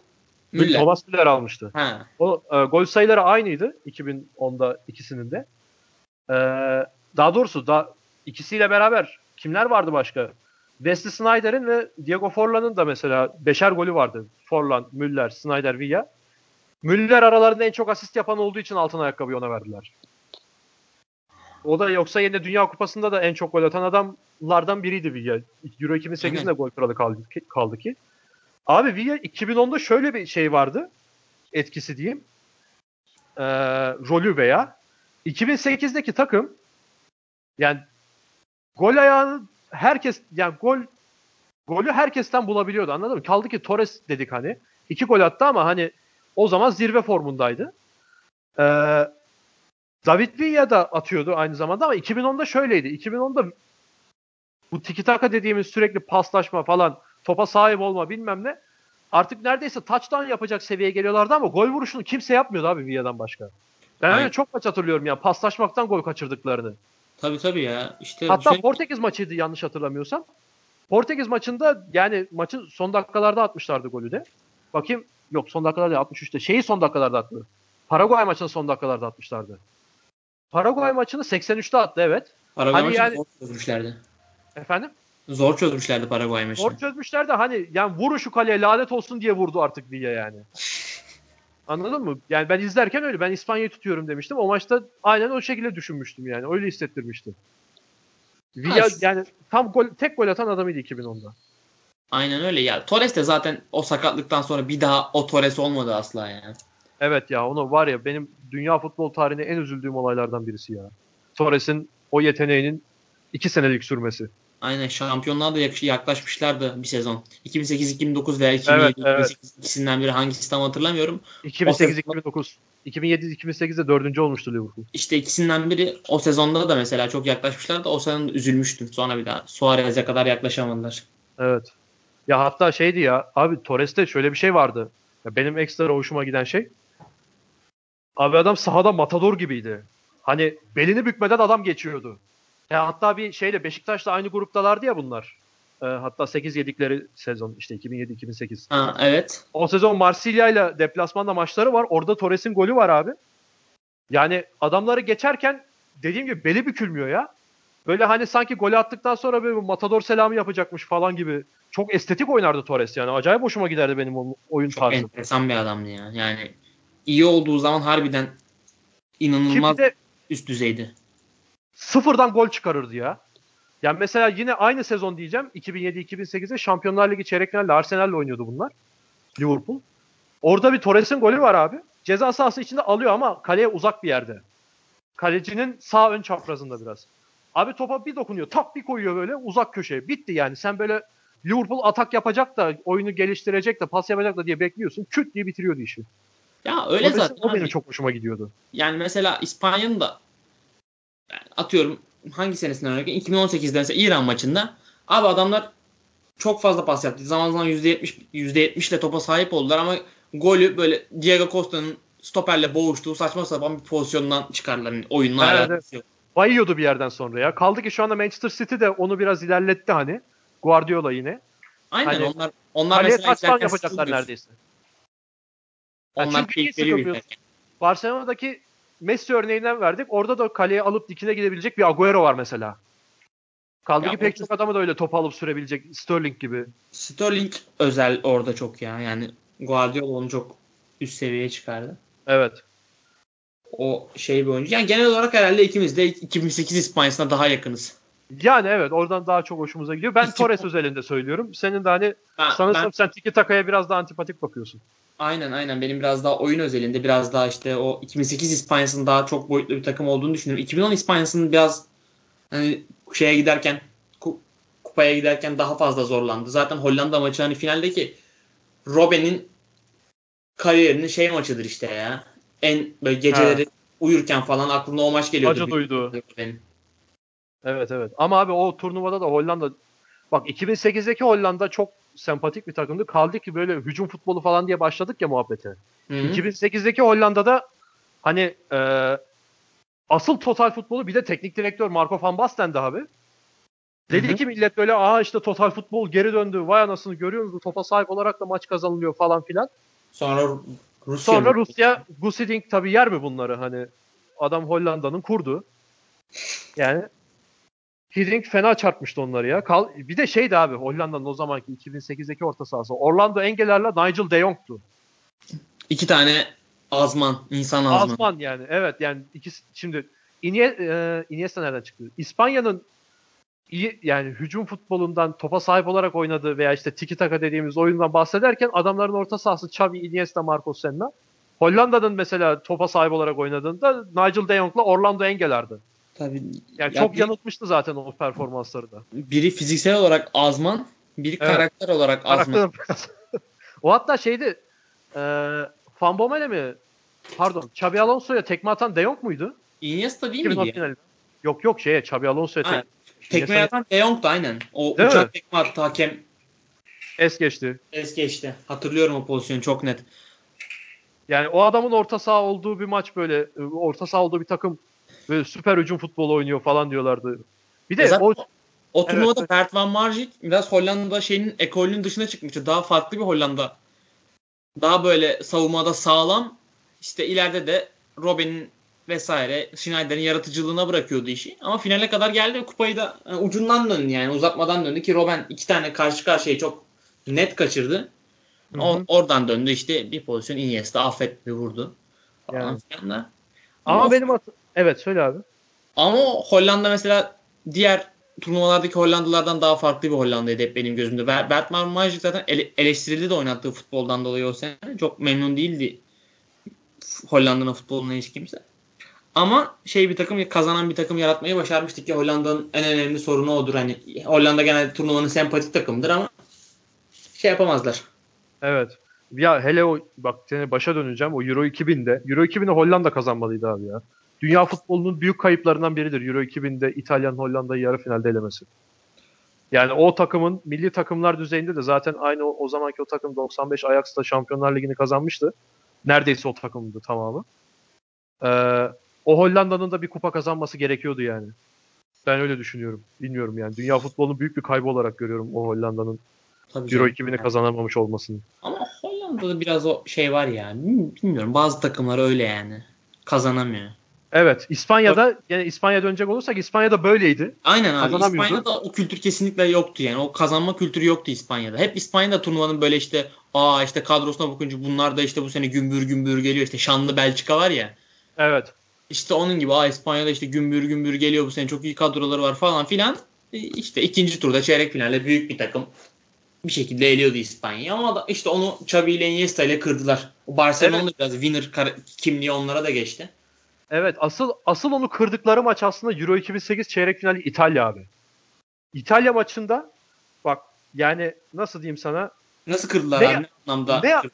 Müller. Thomas Müller almıştı. Ha. O e, gol sayıları aynıydı 2010'da ikisinin de. E, daha doğrusu da ikisiyle beraber kimler vardı başka? Wesley Snyder'in ve Diego Forlan'ın da mesela beşer golü vardı. Forlan, Müller, Snyder, Villa. Müller aralarında en çok asist yapan olduğu için altın ayakkabıyı ona verdiler. O da yoksa yine Dünya Kupası'nda da en çok gol atan adamlardan biriydi Villa. Euro 2008'de gol kralı kaldı, kaldı ki. Abi Villa 2010'da şöyle bir şey vardı. Etkisi diyeyim. Ee, rolü veya 2008'deki takım yani gol ayağını herkes yani gol golü herkesten bulabiliyordu anladın mı? Kaldı ki Torres dedik hani. iki gol attı ama hani o zaman zirve formundaydı. Ee, David Villa da atıyordu aynı zamanda ama 2010'da şöyleydi. 2010'da bu tiki taka dediğimiz sürekli paslaşma falan topa sahip olma bilmem ne artık neredeyse touchdown yapacak seviyeye geliyorlardı ama gol vuruşunu kimse yapmıyordu abi Villa'dan başka. Ben öyle çok maç hatırlıyorum ya paslaşmaktan gol kaçırdıklarını. Tabii tabii ya. İşte Hatta şey... Portekiz maçıydı yanlış hatırlamıyorsam. Portekiz maçında yani maçın son dakikalarda atmışlardı golü de. Bakayım yok son dakikalarda 63'te. Şeyi son dakikalarda attı. Paraguay maçını son dakikalarda atmışlardı. Paraguay maçını 83'te attı evet. Paraguay hani yani... zor çözmüşlerdi. Efendim? Zor çözmüşlerdi Paraguay maçını. Zor çözmüşlerdi hani yani vuru şu kaleye lanet olsun diye vurdu artık diye yani. Anladın mı? Yani ben izlerken öyle. Ben İspanya'yı tutuyorum demiştim. O maçta aynen o şekilde düşünmüştüm yani. Öyle hissettirmiştim. Villa yani tam gol, tek gol atan adamıydı 2010'da. Aynen öyle ya. Torres de zaten o sakatlıktan sonra bir daha o Torres olmadı asla yani. Evet ya onu var ya benim dünya futbol tarihinde en üzüldüğüm olaylardan birisi ya. Torres'in o yeteneğinin iki senelik sürmesi. Aynen şampiyonluğa da yaklaşmışlardı bir sezon. 2008-2009 veya 2007 evet, evet. ikisinden biri hangisi tam hatırlamıyorum. 2008-2009. 2007-2008'de dördüncü olmuştu Liverpool. İşte ikisinden biri o sezonda da mesela çok yaklaşmışlardı. O sezon üzülmüştüm. Sonra bir daha Suarez'e kadar yaklaşamadılar. Evet. Ya hatta şeydi ya abi Torres'te şöyle bir şey vardı. Ya benim ekstra hoşuma giden şey. Abi adam sahada matador gibiydi. Hani belini bükmeden adam geçiyordu. Ya hatta bir şeyle Beşiktaş'la aynı gruptalardı ya bunlar. E, hatta 8 yedikleri sezon işte 2007-2008. Ha, evet. O sezon Marsilya ile deplasmanda maçları var. Orada Torres'in golü var abi. Yani adamları geçerken dediğim gibi beli bükülmüyor ya. Böyle hani sanki golü attıktan sonra böyle matador selamı yapacakmış falan gibi. Çok estetik oynardı Torres yani. Acayip hoşuma giderdi benim o oyun Çok tarzı. Çok enteresan bir adamdı ya. Yani iyi olduğu zaman harbiden inanılmaz de, üst düzeydi sıfırdan gol çıkarırdı ya. Yani mesela yine aynı sezon diyeceğim 2007-2008'de Şampiyonlar Ligi çeyrek finalde Arsenal'le oynuyordu bunlar. Liverpool. Orada bir Torres'in golü var abi. Ceza sahası içinde alıyor ama kaleye uzak bir yerde. Kalecinin sağ ön çaprazında biraz. Abi topa bir dokunuyor. Tak bir koyuyor böyle uzak köşeye. Bitti yani. Sen böyle Liverpool atak yapacak da oyunu geliştirecek de pas yapacak da diye bekliyorsun. Küt diye bitiriyordu işi. Ya öyle Torres'in zaten. O benim çok hoşuma gidiyordu. Yani mesela İspanya'nın da atıyorum hangi senesinden örnek 2018'de mesela İran maçında abi adamlar çok fazla pas yaptı. Zaman zaman %70 %70 ile topa sahip oldular ama golü böyle Diego Costa'nın stoperle boğuştuğu saçma sapan bir pozisyondan çıkarlar. Yani oyunla evet, alakası yok. Bayıyordu bir yerden sonra ya. Kaldı ki şu anda Manchester City de onu biraz ilerletti hani. Guardiola yine. Aynen hani, onlar onlar mesela taçtan yapacaklar neredeyse. Yani onlar keyifli bir Barcelona'daki Messi örneğinden verdik. Orada da kaleye alıp dikine gidebilecek bir Agüero var mesela. Kaldı ya ki pek çok adamı da öyle top alıp sürebilecek Sterling gibi. Sterling özel orada çok ya. Yani Guardiola onu çok üst seviyeye çıkardı. Evet. O şey bir oyuncu. Yani genel olarak herhalde ikimiz de 2008 İspanya'sına daha yakınız. Yani evet oradan daha çok hoşumuza gidiyor. Ben Torres özelinde söylüyorum. Senin de hani ben, sanırsam ben... sen Tiki Taka'ya biraz daha antipatik bakıyorsun. Aynen aynen benim biraz daha oyun özelinde biraz daha işte o 2008 İspanya'sının daha çok boyutlu bir takım olduğunu düşünüyorum. 2010 İspanya'sının biraz hani şeye giderken kupaya giderken daha fazla zorlandı. Zaten Hollanda maçı hani finaldeki Robben'in kariyerinin şey maçıdır işte ya. En böyle geceleri ha. uyurken falan aklına o maç geliyordu. Acı duydu. Evet evet. Ama abi o turnuvada da Hollanda bak 2008'deki Hollanda çok sempatik bir takımdı. Kaldı ki böyle hücum futbolu falan diye başladık ya muhabbete. Hı-hı. 2008'deki Hollanda'da hani e, asıl total futbolu bir de teknik direktör Marco van Basten'di abi. Dedi Hı-hı. ki millet böyle aa işte total futbol geri döndü. Vay anasını görüyor musunuz? Topa sahip olarak da maç kazanılıyor falan filan. Sonra Rusya Sonra Rusya Gusidink tabii yer mi bunları hani adam Hollanda'nın kurdu. Yani Hiddink fena çarpmıştı onları ya. Kal bir de şeydi abi Hollanda'nın o zamanki 2008'deki orta sahası. Orlando Engeler'le Nigel de Jong'tu. İki tane azman, insan azman. Azman yani evet yani ikisi şimdi e, Iniesta nereden çıktı? İspanya'nın iyi yani hücum futbolundan topa sahip olarak oynadığı veya işte tiki taka dediğimiz oyundan bahsederken adamların orta sahası Xavi, Iniesta, Marcos Senna. Hollanda'nın mesela topa sahip olarak oynadığında Nigel de Jong'la Orlando Engeler'di. Tabii. Yani ya çok bir, yanıltmıştı zaten o performansları da. Biri fiziksel olarak azman, biri evet. karakter olarak azman. o hatta şeydi e, Van Bommel mi? Pardon. Xabi Alonso'ya tekme atan De Jong muydu? Iniesta değil miydi? Ya? Yok yok şeye Xabi Alonso'ya tekme Tekme atan De Jong da aynen. O Değil uçak mi? tekme attı hakem. Es geçti. Es geçti. Hatırlıyorum o pozisyonu çok net. Yani o adamın orta saha olduğu bir maç böyle orta saha olduğu bir takım böyle süper hücum futbolu oynuyor falan diyorlardı. Bir de Zaten o o turnuvada evet. Bert van Marwijk biraz Hollanda şeyinin ekolünün dışına çıkmıştı. Daha farklı bir Hollanda. Daha böyle savunmada sağlam. İşte ileride de Robben'in vesaire Schneider'in yaratıcılığına bırakıyordu işi. Ama finale kadar geldi ve kupayı da yani ucundan döndü yani uzatmadan döndü ki Robben iki tane karşı karşıya çok net kaçırdı. O, oradan döndü işte bir pozisyon Iniesta affetti vurdu. Yani. Ama, ama benim evet söyle abi. Ama Hollanda mesela diğer turnuvalardaki Hollandalardan daha farklı bir Hollanda'ydı hep benim gözümde. Bert Magic zaten ele- eleştirildi de oynattığı futboldan dolayı o sene. Çok memnun değildi Hollanda'nın futboluna hiç kimse. Ama şey bir takım kazanan bir takım yaratmayı başarmıştık ki Hollanda'nın en önemli sorunu odur. Hani Hollanda genelde turnuvanın sempatik takımıdır ama şey yapamazlar. Evet. Ya hele o bak seni başa döneceğim. O Euro 2000'de. Euro 2000'de Hollanda kazanmalıydı abi ya. Dünya futbolunun büyük kayıplarından biridir Euro 2000'de İtalyan Hollanda'yı yarı finalde elemesi. Yani o takımın milli takımlar düzeyinde de zaten aynı o, o zamanki o takım 95 Ajax'ta Şampiyonlar Ligi'ni kazanmıştı. Neredeyse o takımdı tamamı. Ee, o Hollanda'nın da bir kupa kazanması gerekiyordu yani. Ben öyle düşünüyorum. Bilmiyorum yani. Dünya futbolunun büyük bir kaybı olarak görüyorum o Hollanda'nın Tabii Euro 2000'i kazanamamış olmasını. Ama Hollanda'da biraz o şey var ya. Bilmiyorum. Bazı takımlar öyle yani. Kazanamıyor. Evet. İspanya'da yani İspanya'ya dönecek olursak İspanya'da böyleydi. Aynen abi. İspanya'da o kültür kesinlikle yoktu yani. O kazanma kültürü yoktu İspanya'da. Hep İspanya'da turnuvanın böyle işte aa işte kadrosuna bakınca bunlar da işte bu sene gümbür gümbür geliyor. İşte şanlı Belçika var ya. Evet. İşte onun gibi aa İspanya'da işte gümbür gümbür geliyor bu sene çok iyi kadroları var falan filan. E, işte ikinci turda çeyrek finalde büyük bir takım bir şekilde eliyordu İspanya'yı ama da işte onu Xavi ile Iniesta ile kırdılar. O Barcelona'da evet. biraz winner kimliği onlara da geçti. Evet asıl asıl onu kırdıkları maç aslında Euro 2008 çeyrek finali İtalya abi. İtalya maçında bak yani nasıl diyeyim sana Nasıl kırdılar ne, abi? Ne anlamda ne, diyorsun?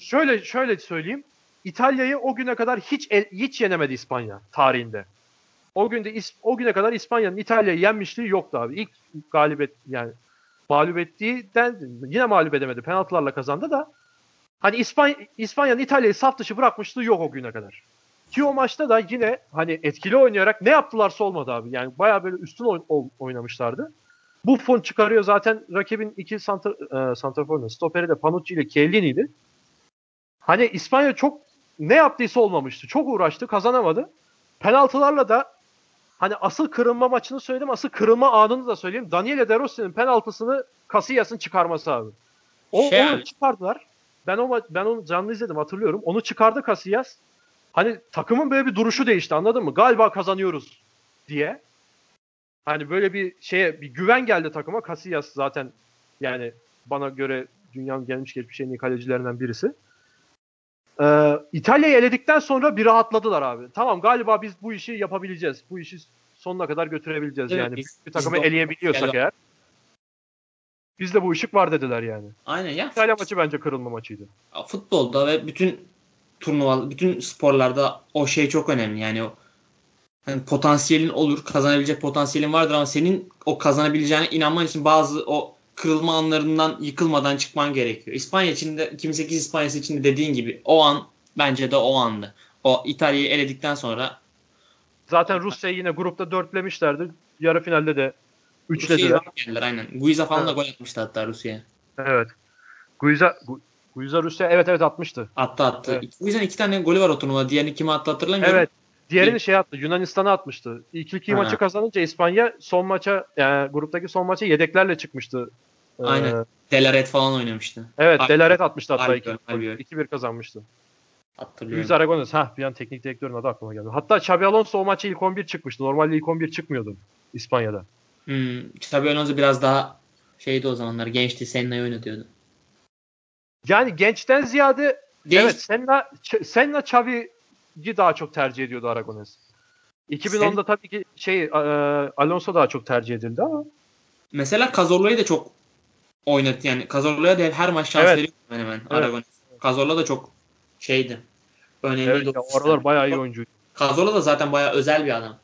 Şöyle şöyle söyleyeyim. İtalya'yı o güne kadar hiç el, hiç yenemedi İspanya tarihinde. O günde o güne kadar İspanya'nın İtalya'yı yenmişliği yoktu abi. İlk galibiyet yani mağlup ettiğinden yine mağlup edemedi. Penaltılarla kazandı da hani İspanya İspanya'nın İtalya'yı saf dışı bırakmışlığı yok o güne kadar. Ki o maçta da yine hani etkili oynayarak ne yaptılarsa olmadı abi. Yani bayağı böyle üstün oyn- oynamışlardı. Bu fon çıkarıyor zaten rakibin iki santra, e, stoperi de Panucci ile Chiellini'ydi. Hani İspanya çok ne yaptıysa olmamıştı. Çok uğraştı, kazanamadı. Penaltılarla da hani asıl kırılma maçını söyledim, asıl kırılma anını da söyleyeyim. Daniele De Rossi'nin penaltısını Casillas'ın çıkarması abi. O, şey onu çıkardılar. Ben o ben onu canlı izledim hatırlıyorum. Onu çıkardı Casillas. Hani takımın böyle bir duruşu değişti anladın mı? Galiba kazanıyoruz diye. Hani böyle bir şeye bir güven geldi takıma. Casillas zaten yani bana göre dünyanın gelmiş geçmiş en iyi kalecilerinden birisi. Ee, İtalya'yı eledikten sonra bir rahatladılar abi. Tamam galiba biz bu işi yapabileceğiz. Bu işi sonuna kadar götürebileceğiz evet, yani. Biz, bir takımı biz eleyebiliyorsak eğer. Bizde bu ışık var dediler yani. Aynen ya. İtalya maçı bence kırılma maçıydı. Futbolda ve bütün turnuva, bütün sporlarda o şey çok önemli. Yani o hani potansiyelin olur, kazanabilecek potansiyelin vardır ama senin o kazanabileceğine inanman için bazı o kırılma anlarından yıkılmadan çıkman gerekiyor. İspanya için de 2008 İspanya'sı için de dediğin gibi o an bence de o andı. O İtalya'yı eledikten sonra Zaten Rusya'yı yine grupta dörtlemişlerdi. Yarı finalde de üçlediler. Geldiler, aynen. Guiza falan evet. da gol atmıştı hatta Rusya'ya. Evet. Guiza, Guiza Rusya evet evet atmıştı. Attı attı. Evet. Guiza'nın iki tane golü var o turnuvada. Diğerini kime attı hatırlamıyorum. Evet. Diğerini şey attı. Yunanistan'a atmıştı. İlk iki ha. maçı kazanınca İspanya son maça yani gruptaki son maça yedeklerle çıkmıştı. Aynen. Ee, Delaret falan oynamıştı. Evet, Delaret atmıştı hatta 2-1 kazanmıştı. Hatırlıyorum. Luis Aragones. Ha bir an teknik direktörün adı aklıma geldi. Hatta Xabi Alonso o maçı ilk 11 çıkmıştı. Normalde ilk 11 çıkmıyordu İspanya'da. Hmm, Xabi Alonso biraz daha şeydi o zamanlar. Gençti. Senna'yı oynatıyordu. Yani gençten ziyade Genç... evet Senna, Senna Xavi'yi daha çok tercih ediyordu Aragones. 2010'da Sen... tabii ki şey e, Alonso daha çok tercih edildi ama. Mesela Cazorla'yı da çok oynadı. Yani Cazorla'ya da her maç şans evet. veriyor hemen hemen evet. Cazorla da çok şeydi. Önemli evet, ya, oralar bayağı iyi oyuncu. Cazorla da zaten bayağı özel bir adam.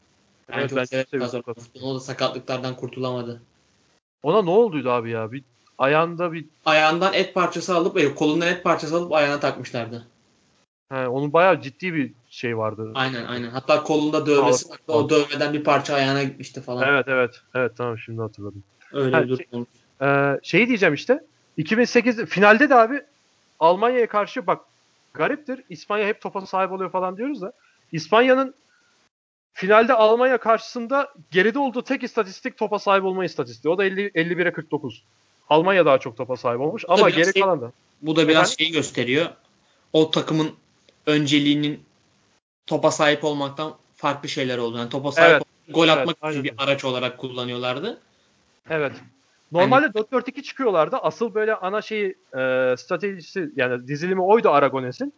Ben evet, çok ben severim Cazorla. O da sakatlıklardan kurtulamadı. Ona ne olduydu abi ya? Bir ayağında bir ayağından et parçası alıp e, kolundan et parçası alıp ayağına takmışlardı. He, onun bayağı ciddi bir şey vardı. Aynen aynen. Hatta kolunda dövmesi vardı. O dövmeden bir parça ayağına gitmişti falan. Evet evet. Evet tamam şimdi hatırladım. Öyle bir durum şey, e, şey diyeceğim işte. 2008 finalde de abi Almanya'ya karşı bak gariptir. İspanya hep topa sahip oluyor falan diyoruz da İspanya'nın finalde Almanya karşısında geride olduğu tek istatistik topa sahip olma istatistiği. O da 50, 51'e 49. Almanya daha çok topa sahip olmuş ama geri şey, kalan da. Bu da biraz şey gösteriyor. O takımın önceliğinin topa sahip olmaktan farklı şeyler oldu. Yani topa sahip evet, gol atmak evet, için bir araç olarak kullanıyorlardı. Evet. Normalde yani, 4-4-2 çıkıyorlardı. Asıl böyle ana şeyi e, stratejisi yani dizilimi oydu Aragones'in.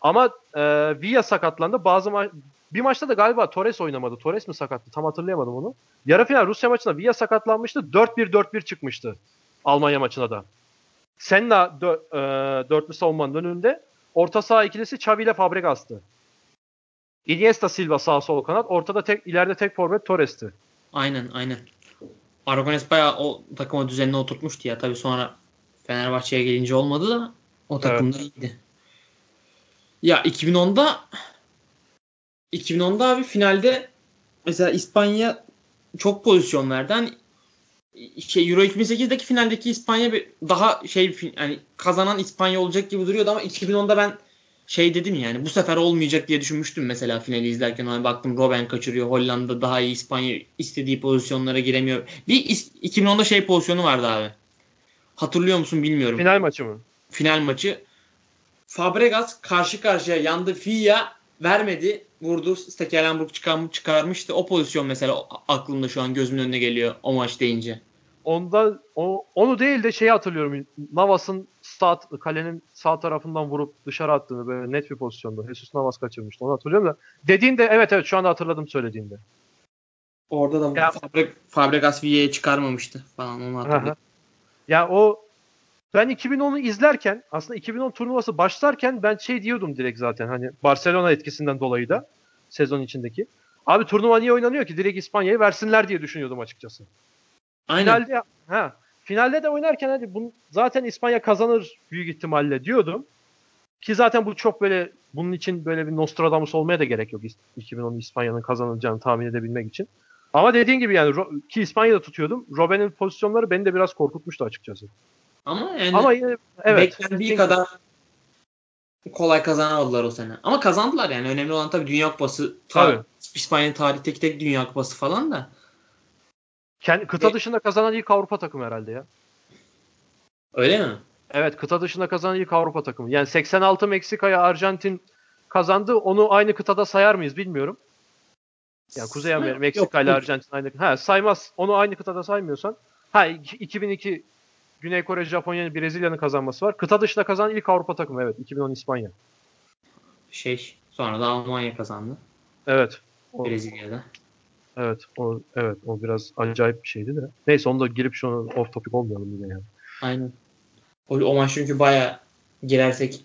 Ama e, Villa sakatlandı. Bazı ma- bir maçta da galiba Torres oynamadı. Torres mi sakattı? Tam hatırlayamadım onu. Yarı final Rusya maçında Villa sakatlanmıştı. 4-1-4-1 çıkmıştı. Almanya maçına da. Senna dö- e, dörtlü savunmanın önünde. Orta saha ikilisi Xavi ile Fabregas'tı. Iniesta Silva sağ sol kanat. Ortada tek ileride tek forvet Torres'ti. Aynen aynen. Aragones bayağı o takıma düzenine oturtmuştu ya. Tabii sonra Fenerbahçe'ye gelince olmadı da o takımda evet. iyiydi. Ya 2010'da 2010'da abi finalde mesela İspanya çok pozisyon verdi. Hani şey Euro 2008'deki finaldeki İspanya bir daha şey yani kazanan İspanya olacak gibi duruyordu ama 2010'da ben şey dedim yani bu sefer olmayacak diye düşünmüştüm mesela finali izlerken. Hani baktım Robben kaçırıyor. Hollanda daha iyi İspanya istediği pozisyonlara giremiyor. Bir 2010'da şey pozisyonu vardı abi. Hatırlıyor musun bilmiyorum. Final maçı mı? Final maçı. Fabregas karşı karşıya yandı. Fia vermedi. Vurdu. Stekelenburg çıkarmıştı. O pozisyon mesela aklımda şu an gözümün önüne geliyor o maç deyince. Onda o, onu değil de şeyi hatırlıyorum. Navas'ın sağ, kalenin sağ tarafından vurup dışarı attığını böyle net bir pozisyonda. Jesus Navas kaçırmıştı. Onu hatırlıyorum da. Dediğinde evet evet şu anda hatırladım söylediğinde. Orada da ya, Fabre, Fabregas Villa'ya çıkarmamıştı falan onu hatırlıyorum. Ya o ben 2010'u izlerken aslında 2010 turnuvası başlarken ben şey diyordum direkt zaten hani Barcelona etkisinden dolayı da sezon içindeki. Abi turnuva niye oynanıyor ki? Direkt İspanya'yı versinler diye düşünüyordum açıkçası. Aynen. Finalde ha finalde de oynarken hadi bunu zaten İspanya kazanır büyük ihtimalle diyordum. Ki zaten bu çok böyle bunun için böyle bir Nostradamus olmaya da gerek yok 2010 İspanya'nın kazanacağını tahmin edebilmek için. Ama dediğin gibi yani ki İspanya'da tutuyordum. Robben'in pozisyonları beni de biraz korkutmuştu açıkçası. Ama yani Ama yine, evet, beklendiği kadar kolay kazanamadılar o sene. Ama kazandılar yani. Önemli olan tabii Dünya Kupası. Tabii. İspanya'nın tarihteki tek Dünya Kupası falan da. Kendi, kıta e, dışında kazanan ilk Avrupa takımı herhalde ya. Öyle mi? Evet kıta dışında kazanan ilk Avrupa takımı. Yani 86 Meksika'ya Arjantin kazandı. Onu aynı kıtada sayar mıyız bilmiyorum. Yani Kuzey Amerika, Meksika ile Arjantin aynı. Ha saymaz. Onu aynı kıtada saymıyorsan. Ha 2002 Güney Kore, Japonya'nın Brezilya'nın kazanması var. Kıta dışında kazanan ilk Avrupa takımı evet. 2010 İspanya. Şey sonra da Almanya kazandı. Evet. O, Brezilya'da. Evet o evet o biraz acayip bir şeydi de. Neyse onu da girip şunu off topic olmayalım yine yani. Aynen. O, o maç çünkü baya girersek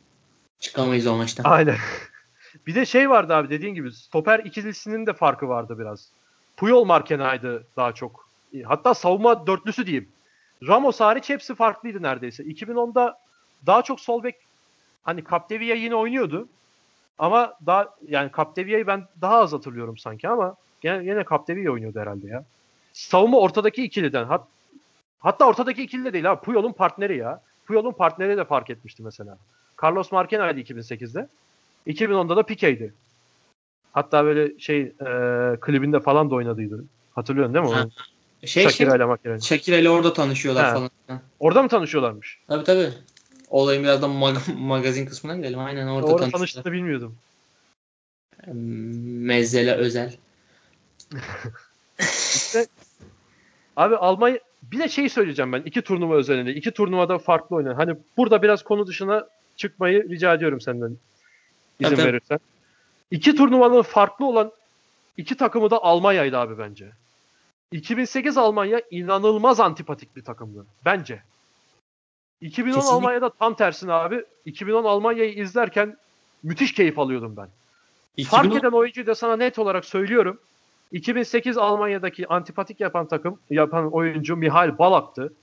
çıkamayız o maçtan. Aynen. bir de şey vardı abi dediğin gibi stoper ikilisinin de farkı vardı biraz. Puyol Markena'ydı daha çok. Hatta savunma dörtlüsü diyeyim. Ramos hariç hepsi farklıydı neredeyse. 2010'da daha çok sol bek hani Capdevia yine oynuyordu. Ama daha yani Capdevia'yı ben daha az hatırlıyorum sanki ama gene, gene Capdevia oynuyordu herhalde ya. Savunma ortadaki ikiliden. Hat, hatta ortadaki ikili de değil ha. Puyol'un partneri ya. Puyol'un partneri de fark etmişti mesela. Carlos Marquena'ydı 2008'de. 2010'da da Pique'ydi. Hatta böyle şey e, klibinde falan da oynadıydı. Hatırlıyorsun değil mi? Şey, Shakira şey, ile Marquena. Shakira ile orada tanışıyorlar ha. falan. Orada mı tanışıyorlarmış? Tabii tabii. Olayın biraz da mag- magazin kısmına gidelim. Aynen orada, orada tanıştığını bilmiyordum. Mezzele özel. işte, abi Almanya bir de şey söyleyeceğim ben iki turnuva özelinde. İki turnuvada farklı oynayan. Hani burada biraz konu dışına çıkmayı rica ediyorum senden. izin tabii, verirsen. İki turnuvanın farklı olan iki takımı da Almanya'ydı abi bence. 2008 Almanya inanılmaz antipatik bir takımdı. Bence. 2010 Kesinlikle. Almanya'da tam tersine abi. 2010 Almanya'yı izlerken müthiş keyif alıyordum ben. 2010... Fark eden oyuncuyu da sana net olarak söylüyorum. 2008 Almanya'daki antipatik yapan takım, yapan oyuncu Mihail Balak'tı.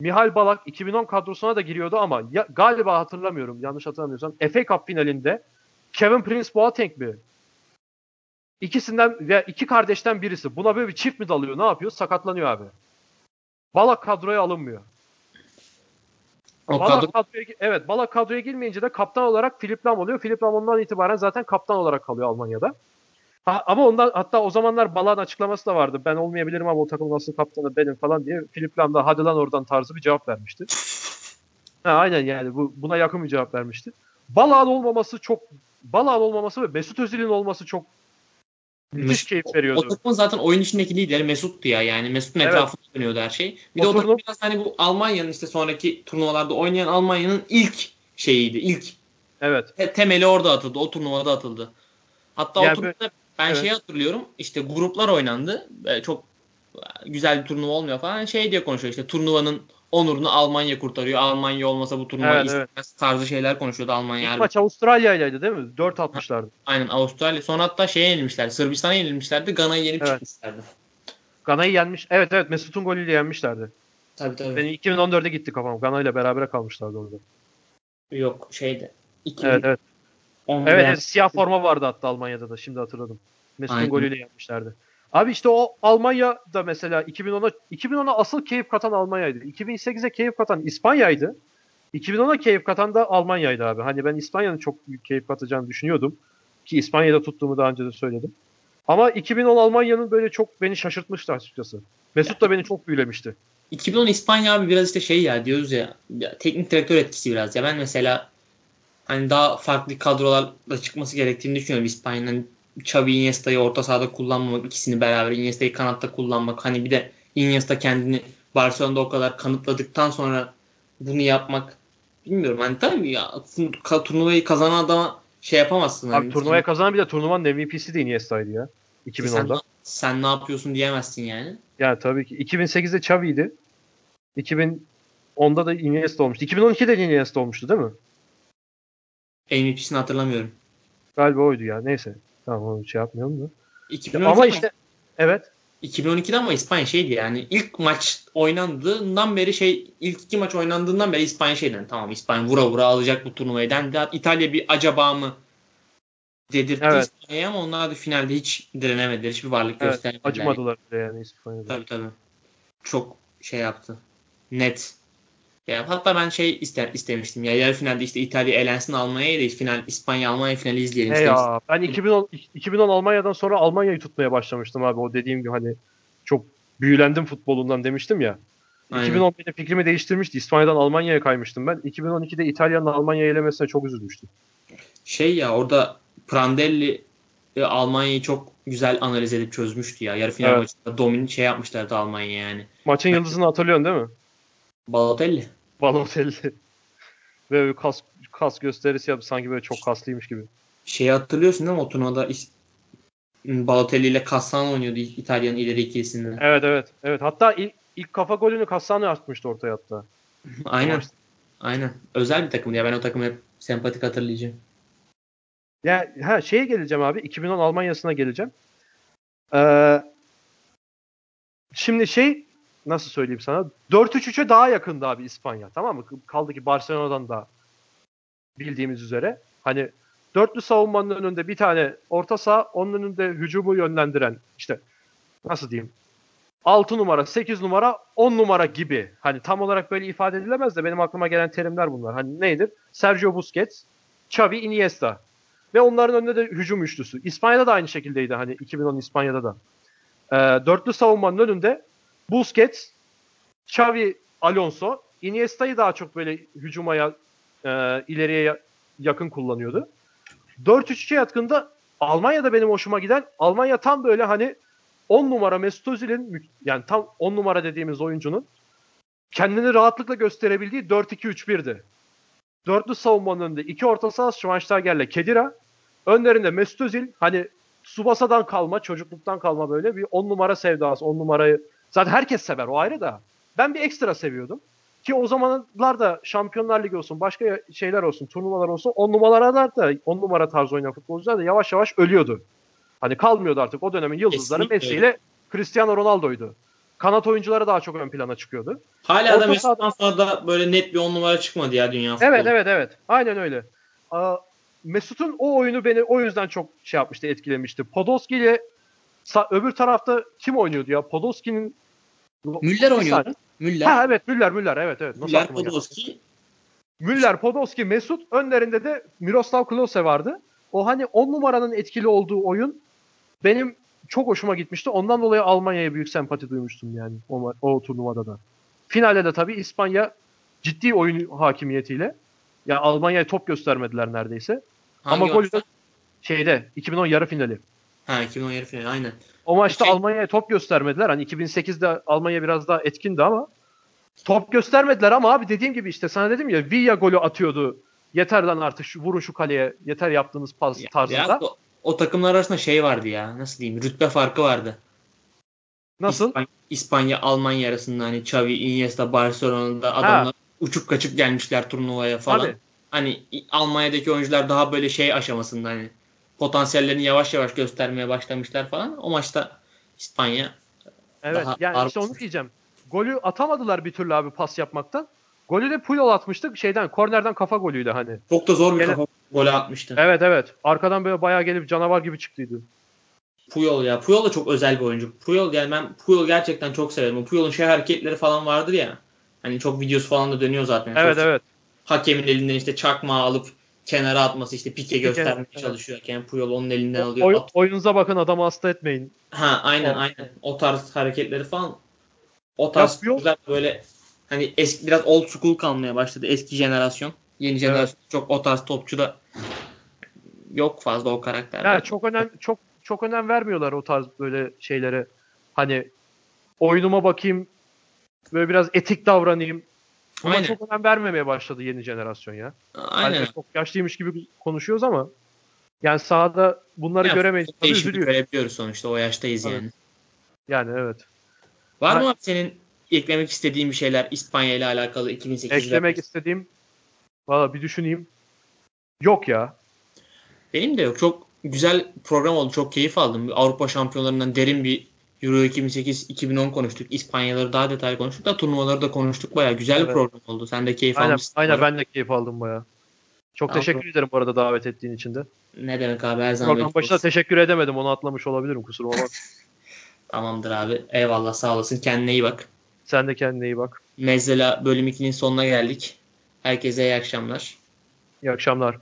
Mihail Balak 2010 kadrosuna da giriyordu ama ya, galiba hatırlamıyorum yanlış hatırlamıyorsam FA Cup finalinde Kevin Prince Boateng mi? İkisinden ve iki kardeşten birisi. Buna böyle bir çift mi dalıyor? Ne yapıyor? Sakatlanıyor abi. Balak kadroya alınmıyor. O Balak kadro... kadroya, evet Balak kadroya girmeyince de kaptan olarak Filip Lam oluyor. Filip Lam ondan itibaren zaten kaptan olarak kalıyor Almanya'da. Ha, ama ondan hatta o zamanlar Balak'ın açıklaması da vardı. Ben olmayabilirim ama o takımın asıl kaptanı benim falan diye. Filip Lam da hadi lan oradan tarzı bir cevap vermişti. ha, aynen yani bu, buna yakın bir cevap vermişti. Balak'ın olmaması çok Balak'ın olmaması ve Mesut Özil'in olması çok Müthiş keyif veriyordu. O, o takımın zaten oyun içindeki lideri Mesut'tu ya. Yani Mesut'un evet. etrafında dönüyordu her şey. Bir o de o takım biraz hani bu Almanya'nın işte sonraki turnuvalarda oynayan Almanya'nın ilk şeyiydi. İlk Evet. Te- temeli orada atıldı. O turnuvada atıldı. Hatta yani o turnuvada ben evet. şeyi hatırlıyorum. İşte gruplar oynandı. Çok güzel bir turnuva olmuyor falan. Şey diye konuşuyor işte turnuvanın onurunu Almanya kurtarıyor. Almanya olmasa bu turnuva evet, istemez evet. tarzı şeyler konuşuyordu Almanya. İlk maç Avustralya ileydi değil mi? 4 atmışlardı. Aynen Avustralya. Sonra hatta şeye yenilmişler. Sırbistan'a yenilmişlerdi. Gana'yı yenip evet. çıkmışlardı. Gana'yı yenmiş. Evet evet Mesut'un golüyle yenmişlerdi. Tabii tabii. Benim 2014'de gitti kafam. Gana ile beraber kalmışlardı orada. Yok şeyde. 2000... Evet evet. Evet, evet siyah forma vardı hatta Almanya'da da şimdi hatırladım. Mesut'un golüyle yenmişlerdi. Abi işte o Almanya da mesela 2010'a 2010'a asıl keyif katan Almanya'ydı. 2008'e keyif katan İspanya'ydı. 2010'a keyif katan da Almanya'ydı abi. Hani ben İspanya'nın çok büyük keyif katacağını düşünüyordum. Ki İspanya'da tuttuğumu daha önce de söyledim. Ama 2010 Almanya'nın böyle çok beni şaşırtmıştı açıkçası. Mesut da beni çok büyülemişti. 2010 İspanya abi biraz işte şey ya diyoruz ya, ya teknik direktör etkisi biraz ya ben mesela hani daha farklı kadrolarla çıkması gerektiğini düşünüyorum İspanya'nın Xavi Iniesta'yı orta sahada kullanmamak, ikisini beraber Iniesta'yı kanatta kullanmak. Hani bir de Iniesta kendini Barcelona'da o kadar kanıtladıktan sonra bunu yapmak bilmiyorum. Hani tabii ya turnuvayı kazanan adama şey yapamazsın. Abi hani turnuvayı kazanan bir de turnuvanın MVP'si de Iniesta'ydı ya. 2010'da. Sen, sen ne yapıyorsun diyemezsin yani. Ya tabii ki. 2008'de Xavi'ydi. 2010'da da Iniesta olmuştu. 2012'de de Iniesta olmuştu değil mi? MVP'sini hatırlamıyorum. Galiba oydu ya. Neyse. Tamam onu şey yapmayalım da. Ama işte evet. 2012'de ama İspanya şeydi yani ilk maç oynandığından beri şey ilk iki maç oynandığından beri İspanya şeyden tamam İspanya vura vura alacak bu turnuvayı dendi. İtalya bir acaba mı dedirtti evet. İspanya'ya ama onlar da finalde hiç direnemediler. Hiçbir varlık evet, göstermediler. Acımadılar yani İspanya'da. Tabii tabii. Çok şey yaptı. Net ya hatta ben şey ister, istemiştim ya yarı finalde işte İtalya elensin Almanya'yı da final İspanya Almanya finali izleyelim. He ya ben 2010 2010 Almanya'dan sonra Almanya'yı tutmaya başlamıştım abi. O dediğim gibi hani çok büyülendim futbolundan demiştim ya. Aynen. 2011'de fikrimi değiştirmişti. İspanya'dan Almanya'ya kaymıştım ben. 2012'de İtalya'nın Almanya'yı elemesine çok üzülmüştüm. Şey ya orada Prandelli e, Almanya'yı çok güzel analiz edip çözmüştü ya. Yarı final evet. maçında domin şey yapmışlardı Almanya yani. Maçın yıldızını hatırlıyorsun değil mi? Balotelli. Balotelli. Ve bir kas, kas gösterisi yaptı. Sanki böyle çok kaslıymış gibi. Şeyi hatırlıyorsun değil mi? O turnuvada Balotelli ile Cassano oynuyordu İtalya'nın ileri ikilisinde. Evet evet. evet. Hatta ilk, ilk kafa golünü Cassano atmıştı ortaya hatta. Aynen. Aynen. Özel bir takım ya. Ben o takımı hep sempatik hatırlayacağım. Ya ha şeye geleceğim abi. 2010 Almanya'sına geleceğim. Ee, şimdi şey nasıl söyleyeyim sana? 4-3-3'e daha yakındı abi İspanya. Tamam mı? Kaldı ki Barcelona'dan da bildiğimiz üzere. Hani dörtlü savunmanın önünde bir tane orta saha, onun önünde hücumu yönlendiren işte nasıl diyeyim 6 numara, 8 numara, 10 numara gibi. Hani tam olarak böyle ifade edilemez de benim aklıma gelen terimler bunlar. Hani neydir? Sergio Busquets, Xavi, Iniesta. Ve onların önünde de hücum üçlüsü. İspanya'da da aynı şekildeydi hani 2010 İspanya'da da. Ee, dörtlü savunmanın önünde Busquets, Xavi, Alonso, Iniesta'yı daha çok böyle hücumaya e, ileriye yakın kullanıyordu. 4-3-2 yatkında Almanya'da benim hoşuma giden Almanya tam böyle hani 10 numara Mesut Özil'in yani tam 10 numara dediğimiz oyuncunun kendini rahatlıkla gösterebildiği 4-2-3-1'di. Dörtlü savunmanın önünde iki orta saha Schweinsteiger'le Kedira. Önlerinde Mesut Özil hani Subasa'dan kalma, çocukluktan kalma böyle bir 10 numara sevdası. 10 numarayı zaten herkes sever o ayrı da. Ben bir ekstra seviyordum. Ki o zamanlar da Şampiyonlar Ligi olsun, başka şeyler olsun, turnuvalar olsun 10 numaralar da 10 numara tarzı oynayan futbolcular da yavaş yavaş ölüyordu. Hani kalmıyordu artık. O dönemin yıldızları Messi ile Cristiano Ronaldo'ydu. Kanat oyuncuları daha çok ön plana çıkıyordu. Hala Orta da Mesut'tan sonra da böyle net bir on numara çıkmadı ya dünya futbolu. Evet evet evet. Aynen öyle. Mesut'un o oyunu beni o yüzden çok şey yapmıştı, etkilemişti. Podolski ile öbür tarafta kim oynuyordu ya? Podolski'nin Müller oynuyordu. Müller. Ha evet Müller Müller evet evet. Müller Podolski. Müller, Podolski, Mesut önlerinde de Miroslav Klose vardı. O hani 10 numaranın etkili olduğu oyun benim çok hoşuma gitmişti. Ondan dolayı Almanya'ya büyük sempati duymuştum yani o, o turnuvada da. Finalde de tabii İspanya ciddi oyun hakimiyetiyle ya yani Almanya'ya top göstermediler neredeyse. Hangi Ama gol de şeyde 2010 yarı finali. Ha 2010 yarı finali aynen. O maçta şey... Almanya'ya top göstermediler. Hani 2008'de Almanya biraz daha etkindi ama top göstermediler ama abi dediğim gibi işte sana dedim ya Villa golü atıyordu. Yeter lan artık şu, vurun şu kaleye. Yeter yaptığınız pas tarzında. Ya, o, o takımlar arasında şey vardı ya. Nasıl diyeyim? Rütbe farkı vardı. Nasıl? İspanya, İspanya Almanya arasında hani Xavi, Iniesta, Barcelona'da adamlar ha. uçup kaçıp gelmişler turnuvaya falan. Tabii. Hani Almanya'daki oyuncular daha böyle şey aşamasında hani potansiyellerini yavaş yavaş göstermeye başlamışlar falan. O maçta İspanya Evet daha yani işte onu diyeceğim. Golü atamadılar bir türlü abi pas yapmaktan. Golü de Puyol atmıştı. Şeyden kornerden kafa golüydü hani. Çok da zor bir Gene... kafa golü atmıştı. Evet evet. Arkadan böyle bayağı gelip canavar gibi çıktıydı. Puyol ya. Puyol da çok özel bir oyuncu. Puyol yani ben Puyol gerçekten çok severim. O Puyol'un şey hareketleri falan vardır ya. Hani çok videosu falan da dönüyor zaten. Evet çok, evet. Hakemin elinden işte çakmağı alıp kenara atması işte pike göstermeye evet. çalışıyorken Puyol onun elinden alıyor. Oy, oyunuza bakın adamı hasta etmeyin. Ha aynen aynen. O tarz hareketleri falan. O tarz güzel böyle hani eski biraz old school kalmaya başladı eski jenerasyon. Yeni jenerasyon evet. çok o tarz topçu da yok fazla o karakter. Yani çok önem çok çok önem vermiyorlar o tarz böyle şeylere. Hani oyunuma bakayım böyle biraz etik davranayım. Buna Aynen. çok önem vermemeye başladı yeni jenerasyon ya. Aynen. Hani çok yaşlıymış gibi konuşuyoruz ama yani sahada bunları ya, göremeyiz. Üzülüyor. görebiliyoruz sonuçta o yaştayız evet. yani. Yani evet. Var ha, mı senin eklemek istediğin bir şeyler İspanya ile alakalı 2008'de? Eklemek istediğim valla bir düşüneyim. Yok ya. Benim de yok. Çok güzel program oldu. Çok keyif aldım. Avrupa şampiyonlarından derin bir Euro 2008-2010 konuştuk. İspanyaları daha detaylı konuştuk da turnuvaları da konuştuk. Baya güzel evet. bir program oldu. Sen de keyif aynen, almışsın. Aynen ben de keyif aldım baya. Çok tamam. teşekkür ederim bu arada davet ettiğin için de. Ne demek abi her zaman. Program başında teşekkür edemedim. Onu atlamış olabilirim kusuruma bak. Tamamdır abi. Eyvallah sağ olasın. Kendine iyi bak. Sen de kendine iyi bak. Mezzela bölüm 2'nin sonuna geldik. Herkese iyi akşamlar. İyi akşamlar.